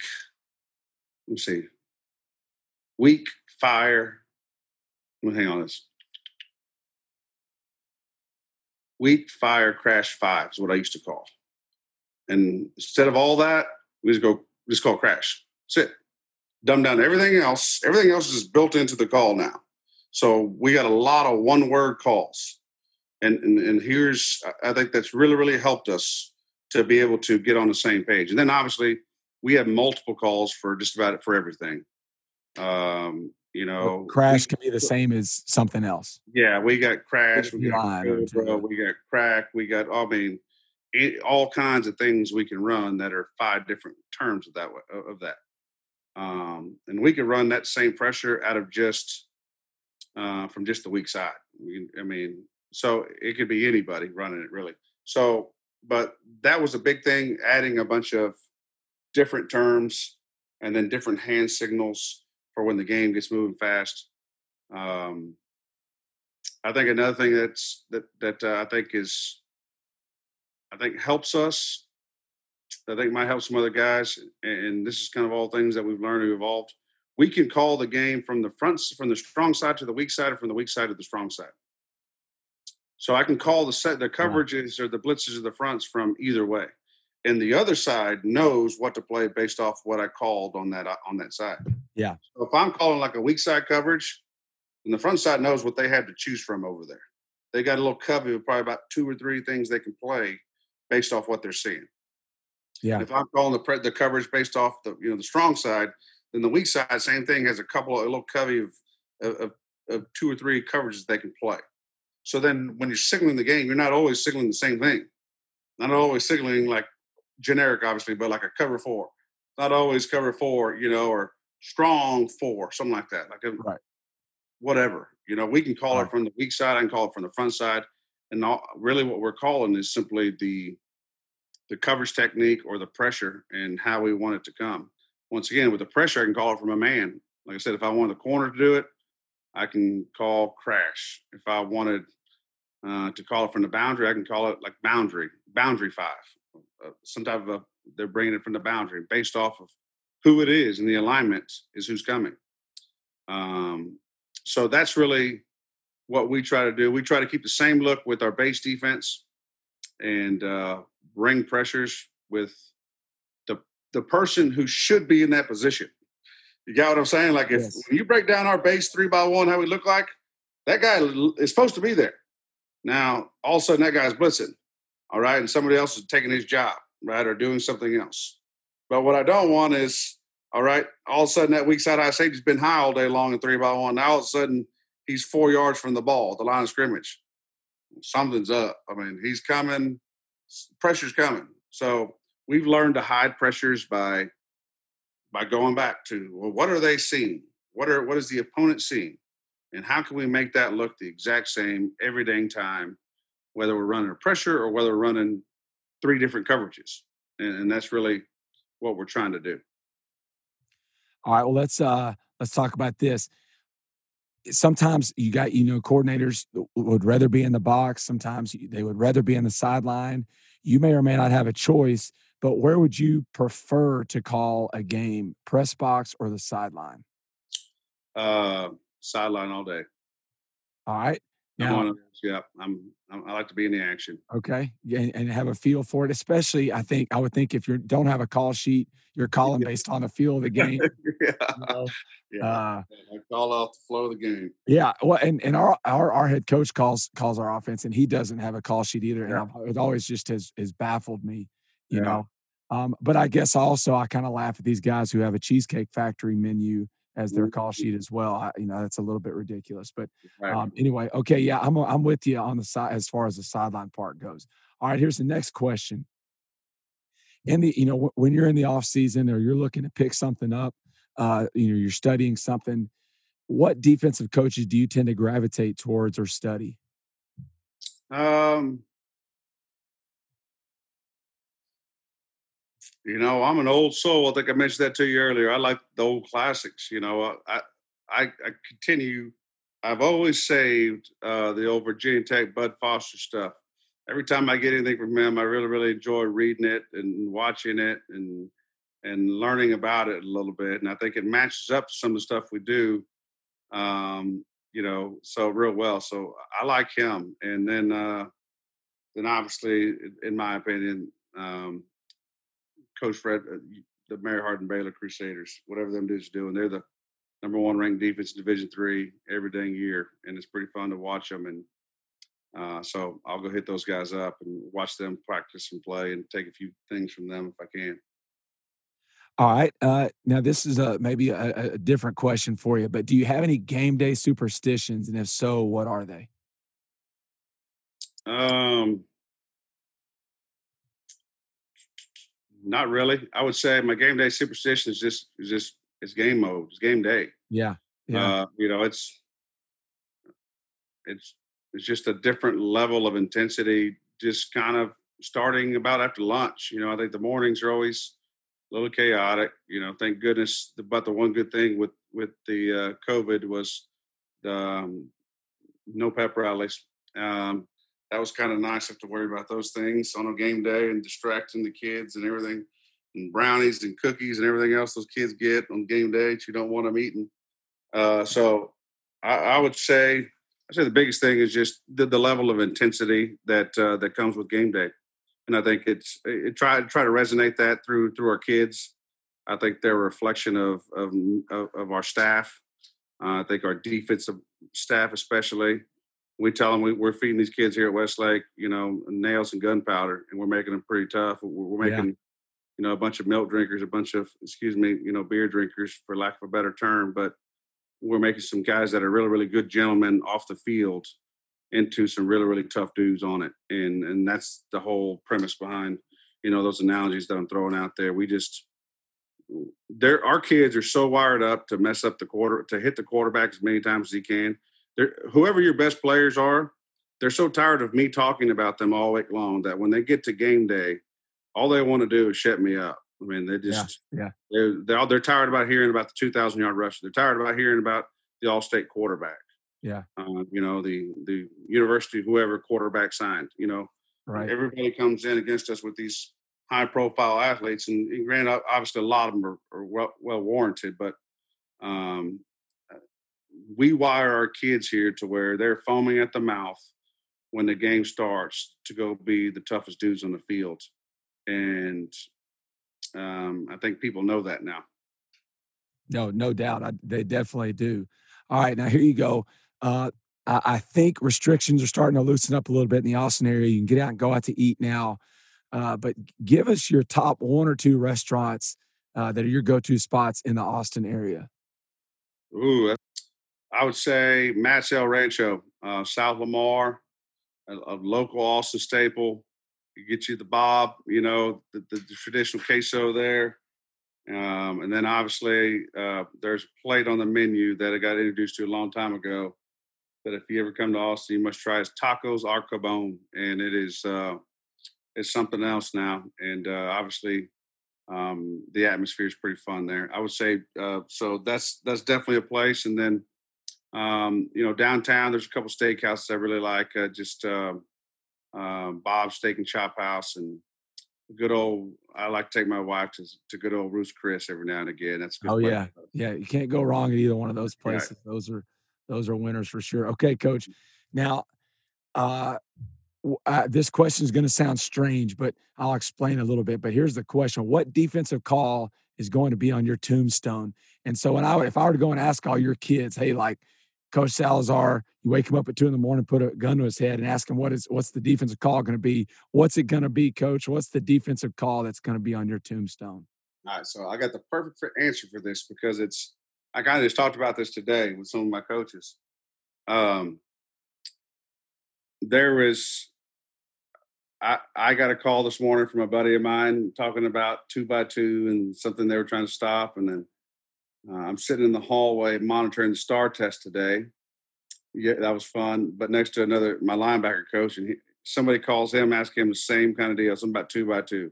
Let me see. Weak fire. Let me hang on this. Weak fire crash five is what I used to call. And instead of all that, we just go just call crash. That's it. Dumb down everything else. Everything else is built into the call now. So we got a lot of one word calls. And, and and here's I think that's really, really helped us to be able to get on the same page. And then obviously we have multiple calls for just about it for everything. Um, you know, Crash we- can be the same as something else. yeah, we got crash, we got Line or Cobra, two. we got crack, we got I mean, it, all kinds of things we can run that are five different terms of that of that. Um, and we can run that same pressure out of just uh, from just the weak side. We, I mean, so it could be anybody running it really. So, but that was a big thing, adding a bunch of different terms and then different hand signals for when the game gets moving fast. Um, I think another thing that's that that uh, I think is I think helps us. I think might help some other guys, and this is kind of all things that we've learned and evolved. We can call the game from the front, from the strong side to the weak side, or from the weak side to the strong side. So I can call the set, the coverages or the blitzes or the fronts from either way, and the other side knows what to play based off what I called on that on that side. Yeah. So if I'm calling like a weak side coverage, and the front side knows what they have to choose from over there. They got a little covey of probably about two or three things they can play based off what they're seeing. Yeah. If I'm calling the pre- the coverage based off the you know the strong side, then the weak side, same thing, has a couple of a little covey of of, of, two or three coverages they can play. So then when you're signaling the game, you're not always signaling the same thing. Not always signaling like generic, obviously, but like a cover four, not always cover four, you know, or strong four, something like that. Like a, right. whatever. You know, we can call Right. it from the weak side, I can call it from the front side. And all, really what we're calling is simply the the coverage technique or the pressure and how we want it to come. Once again, with the pressure, I can call it from a man. Like I said, if I wanted the corner to do it, I can call crash. If I wanted uh, to call it from the boundary, I can call it like boundary, boundary five. Uh, some type of a, they're bringing it from the boundary based off of who it is and the alignment is who's coming. Um, so that's really what we try to do. We try to keep the same look with our base defense and uh, bring pressures with the the person who should be in that position. You got what I'm saying? Like if Yes. when you break down our base three by one, how we look like, that guy is supposed to be there. Now all of a sudden that guy's blitzing, all right, and somebody else is taking his job, right, or doing something else. But what I don't want is, all right, all of a sudden that weak side high safety's been high all day long in three by one. Now all of a sudden he's four yards from the ball, the line of scrimmage. Something's up. I mean, he's coming, pressure's coming. So we've learned to hide pressures by by going back to well, what are they seeing? What are what is the opponent seeing? And how can we make that look the exact same every dang time, whether we're running a pressure or whether we're running three different coverages? And, and that's really what we're trying to do. All right. Well, let's uh let's talk about this. Sometimes you got you know coordinators would rather be in the box. Sometimes they would rather be in the sideline. You may or may not have a choice, but where would you prefer to call a game? Press box or the sideline? Uh, sideline all day. All right. I'm on it. Yeah, I'm, I'm. I like to be in the action. okay, and, and have a feel for it. Especially, I think I would think if you don't have a call sheet, you're calling [LAUGHS] based on the feel of the game. yeah. you know? yeah. Uh, I call out the flow of the game. Yeah, well, and, and our, our our head coach calls calls our offense, and he doesn't have a call sheet either, and Yeah. I've, it always just has has baffled me, you Yeah. know. Um, but I guess also I kind of laugh at these guys who have a cheesecake factory menu as their call sheet as well. I, you know, that's a little bit ridiculous. But um, anyway, okay, yeah, I'm I'm with you on the side as far as the sideline part goes. All right, here's the next question. In the you know wh- when you're in the off season or you're looking to pick something up, uh, you know you're studying something. What defensive coaches do you tend to gravitate towards or study? Um, you know, I'm an old soul. I think I mentioned that to you earlier. I like the old classics. You know, uh, I I, I continue. I've always saved uh, the old Virginia Tech Bud Foster stuff. Every time I get anything from him, I really really enjoy reading it and watching it and and learning about it a little bit. And I think it matches up some of the stuff we do. Um, you know, so real well. So I like him. And then uh then obviously, in my opinion, um, Coach Fred, uh, the Mary Hardin Baylor Crusaders, whatever them dudes are doing, they're the number one ranked defense in Division three every dang year, and it's pretty fun to watch them. And uh, so I'll go hit those guys up and watch them practice and play, and take a few things from them if I can. All right. Uh, now this is a maybe a, a different question for you, but do you have any game day superstitions, and if so, what are they? Um, not really. I would say my game day superstition is just is just it's game mode. It's game day. Yeah. Yeah. Uh, you know, it's it's it's just a different level of intensity. Just kind of starting about after lunch. You know, I think the mornings are always a little chaotic. You know, thank goodness. But the one good thing with with the uh, COVID was the um, no pep rallies. Um, that was kind of nice. Have to worry about those things on a game day and distracting the kids and everything, and brownies and cookies and everything else those kids get on game day that you don't want them eating. Uh, so I, I would say, I say the biggest thing is just the, the level of intensity that uh, that comes with game day, and I think it's it try try to resonate that through through our kids. I think they're a reflection of of of, of our staff. Uh, I think our defensive staff, especially, we tell them we, we're feeding these kids here at Westlake, you know, nails and gunpowder, and we're making them pretty tough. We're, we're Yeah. making, you know, a bunch of milk drinkers, a bunch of, excuse me, you know, beer drinkers, for lack of a better term, but we're making some guys that are really, really good gentlemen off the field into some really, really tough dudes on it, and and that's the whole premise behind, you know, those analogies that I'm throwing out there. We just there our kids are so wired up to mess up the quarter to hit the quarterback as many times as he can. Whoever your best players are, they're so tired of me talking about them all week long that when they get to game day, all they want to do is shut me up. I mean, they just yeah, yeah. They're, they're all, they're tired about hearing about the two thousand yard rush. They're tired about hearing about the all state quarterback. Yeah, uh, you know the the university whoever quarterback signed. You know, right. Everybody comes in against us with these high profile athletes, and, and granted, obviously a lot of them are, are well, well warranted, but um, we wire our kids here to where they're foaming at the mouth when the game starts to go be the toughest dudes on the field, and um, I think people know that now. No, no doubt, I, they definitely do. All right, now here you go. Uh, I, I think restrictions are starting to loosen up a little bit in the Austin area. You can get out and go out to eat now. Uh, but give us your top one or two restaurants uh, that are your go-to spots in the Austin area. Ooh, I would say Matt's El Rancho, uh, South Lamar, a, a, local Austin staple. You get you the Bob, you know, the, the, the traditional queso there. Um, and then obviously uh, there's a plate on the menu that I got introduced to a long time ago that if you ever come to Austin, you must try is tacos al carbon. And it is uh, it's something else now. And uh, obviously, um, the atmosphere is pretty fun there. I would say uh, so. That's that's definitely a place. And then um, you know downtown, there's a couple steakhouses I really like. Uh, just uh, Bob's Steak and Chop House and good old. I like to take my wife to to good old Ruth's Chris every now and again. That's oh yeah, yeah. You can't go wrong at either one of those places. Right. Those are those are winners for sure. Okay, coach. Now, uh, uh, this question is going to sound strange, but I'll explain a little bit. But here's the question: What defensive call is going to be on your tombstone? And so, when I would, if I were to go and ask all your kids, hey, like Coach Salazar, you wake him up at two in the morning, put a gun to his head, and ask him what is what's the defensive call going to be? What's it going to be, Coach? What's the defensive call that's going to be on your tombstone? All right, so I got the perfect answer for this because it's I kind of just talked about this today with some of my coaches. Um, there was I, I got a call this morning from a buddy of mine talking about two by two and something they were trying to stop. And then uh, I'm sitting in the hallway monitoring the STAR test today. Yeah, that was fun. But next to another, my linebacker coach, and he, somebody calls him, asking him the same kind of deal, something about two by two.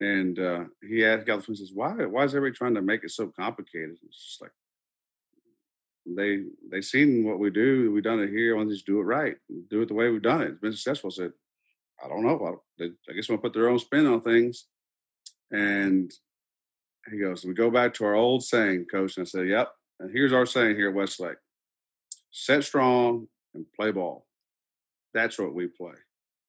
And uh, he asked, phone, says, "Why? Why is everybody trying to make it so complicated?" It's just like they they seen what we do. We've done it here. Want to just do it right, do it the way we've done it. It's been successful. Said, I don't know. I, I guess we'll put their own spin on things. And he goes, we go back to our old saying, coach. And I said, yep. And here's our saying here at Westlake set strong and play ball. That's what we play.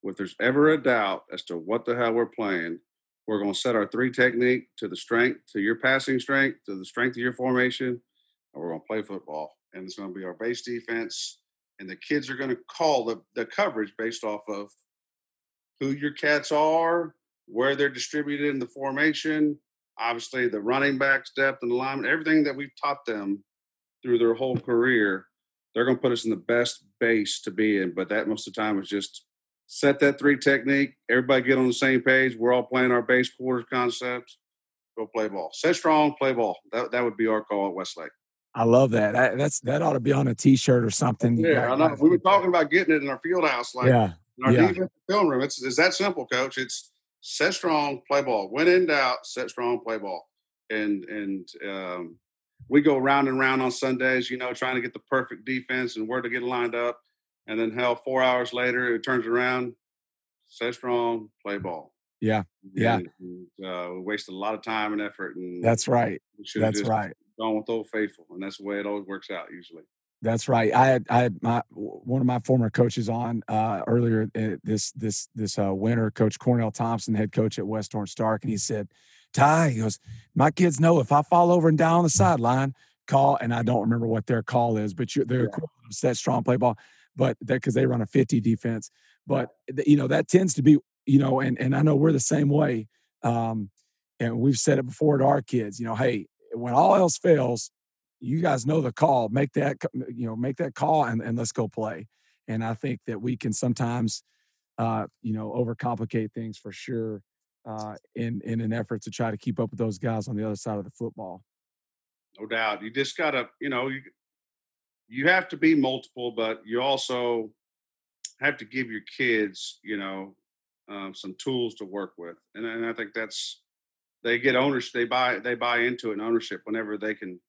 If there's ever a doubt as to what the hell we're playing, we're going to set our three technique to the strength, to your passing strength, to the strength of your formation, and we're going to play football. And it's going to be our base defense. And the kids are going to call the, the coverage based off of who your cats are, where they're distributed in the formation, obviously the running backs, depth, and alignment, everything that we've taught them through their whole career, they're going to put us in the best base to be in. But that most of the time is just set that three technique, everybody get on the same page. We're all playing our base quarters concept. Go play ball. Set strong, play ball. That that would be our call at Westlake. I love that. that. That's that ought to be on a T-shirt or something. Yeah, I know. We were talking about getting it in our field house. Like, yeah, our yeah. defensive film room. It's, it's that simple, coach. It's set strong, play ball. When in doubt, set strong, play ball. And and um, we go round and round on Sundays, you know, trying to get the perfect defense and where to get lined up. And then hell, four hours later, it turns around, set strong, play ball. Yeah, yeah. And, uh, we wasted a lot of time and effort. And that's right. That's right. Gone with old faithful, and that's the way it always works out usually. That's right. I had I had my one of my former coaches on uh, earlier uh, this this this uh, winter, Coach Cornell Thompson, head coach at West Orange Stark, and he said, "Ty, he goes, my kids know if I fall over and down on the sideline, call." And I don't remember what their call is, but you, they're yeah. set strong play ball, but because they run a fifty defense. But you know that tends to be you know, and and I know we're the same way. Um, and we've said it before to our kids. You know, hey, when all else fails, you guys know the call. Make that you know make that call and, and let's go play. And I think that we can sometimes uh, you know overcomplicate things for sure. uh, in in an effort to try to keep up with those guys on the other side of the football. No doubt. You just gotta, you know, you you have to be multiple, but you also have to give your kids, you know, um, some tools to work with, and, and I think that's they get ownership. They buy they buy into an ownership whenever they can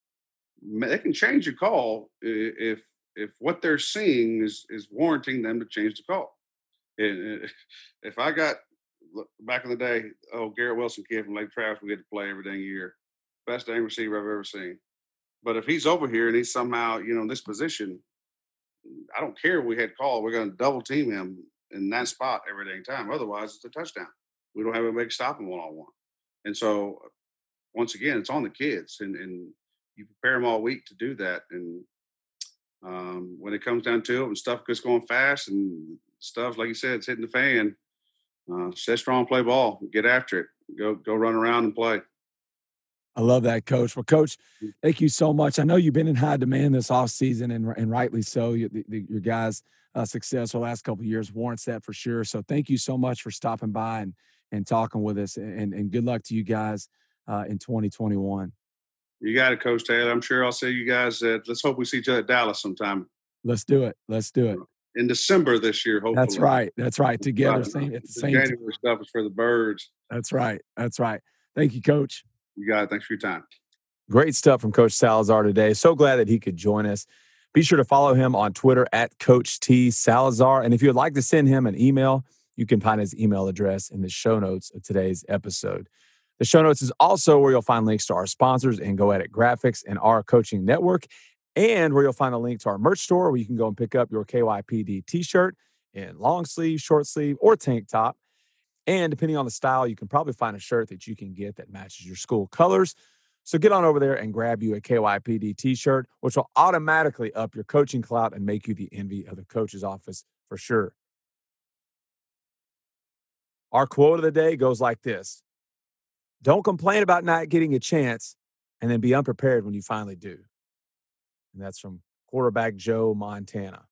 they can change a call if if what they're seeing is is warranting them to change the call. And uh, [LAUGHS] if I got back in the day, oh Garrett Wilson kid from Lake Travis, we get to play every dang year, best dang receiver I've ever seen. But if he's over here and he's somehow you know in this position, I don't care. If we had call. We're going to double team him in that spot every dang time. Otherwise, it's a touchdown. We don't have a big stop him one on one. And so, once again, it's on the kids, and, and you prepare them all week to do that. And um, when it comes down to it, and stuff gets going fast, and stuff like you said, it's hitting the fan. Uh, stay strong, play ball, get after it, go go run around and play. I love that, Coach. Well, Coach, mm. thank you so much. I know you've been in high demand this off season, and and rightly so. You, the, your guys' uh, success the last couple years warrants that for sure. So, thank you so much for stopping by and and talking with us. And and good luck to you guys uh, in 2021. You got it, Coach Taylor. I'm sure I'll see you guys. At, let's hope we see each other at Dallas sometime. Let's do it. Let's do it in December this year. Hopefully, that's right. That's right. Together, same at the, the same January time. stuff is for the birds. That's right. That's right. Thank you, Coach. You got it. Thanks for your time. Great stuff from Coach Salazar today. So glad that he could join us. Be sure to follow him on Twitter at Coach T Salazar. And if you'd like to send him an email, you can find his email address in the show notes of today's episode. The show notes is also where you'll find links to our sponsors and Go Edit Graphics and our coaching network, and where you'll find a link to our merch store where you can go and pick up your KYPD t shirt in long sleeve, short sleeve, or tank top. And depending on the style, you can probably find a shirt that you can get that matches your school colors. So get on over there and grab you a KYPD t shirt, which will automatically up your coaching clout and make you the envy of the coach's office for sure. Our quote of the day goes like this Don't complain about not getting a chance and then be unprepared when you finally do. And that's from quarterback Joe Montana.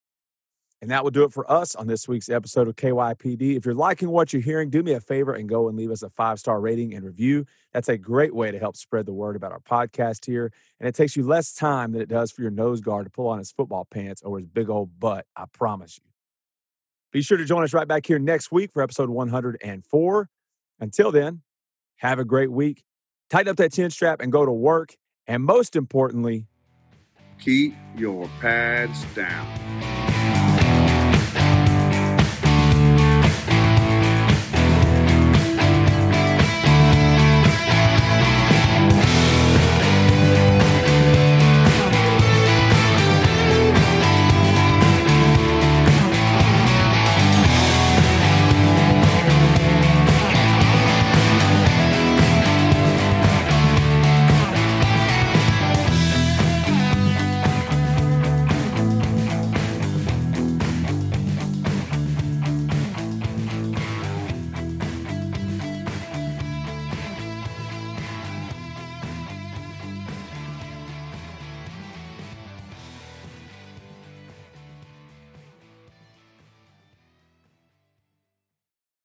And that will do it for us on this week's episode of KYPD. If you're liking what you're hearing, do me a favor and go and leave us a five star rating and review. That's a great way to help spread the word about our podcast here. And it takes you less time than it does for your nose guard to pull on his football pants or his big old butt. I promise you. Be sure to join us right back here next week for episode 104. Until then, have a great week. Tighten up that chin strap and go to work. And most importantly, keep your pads down.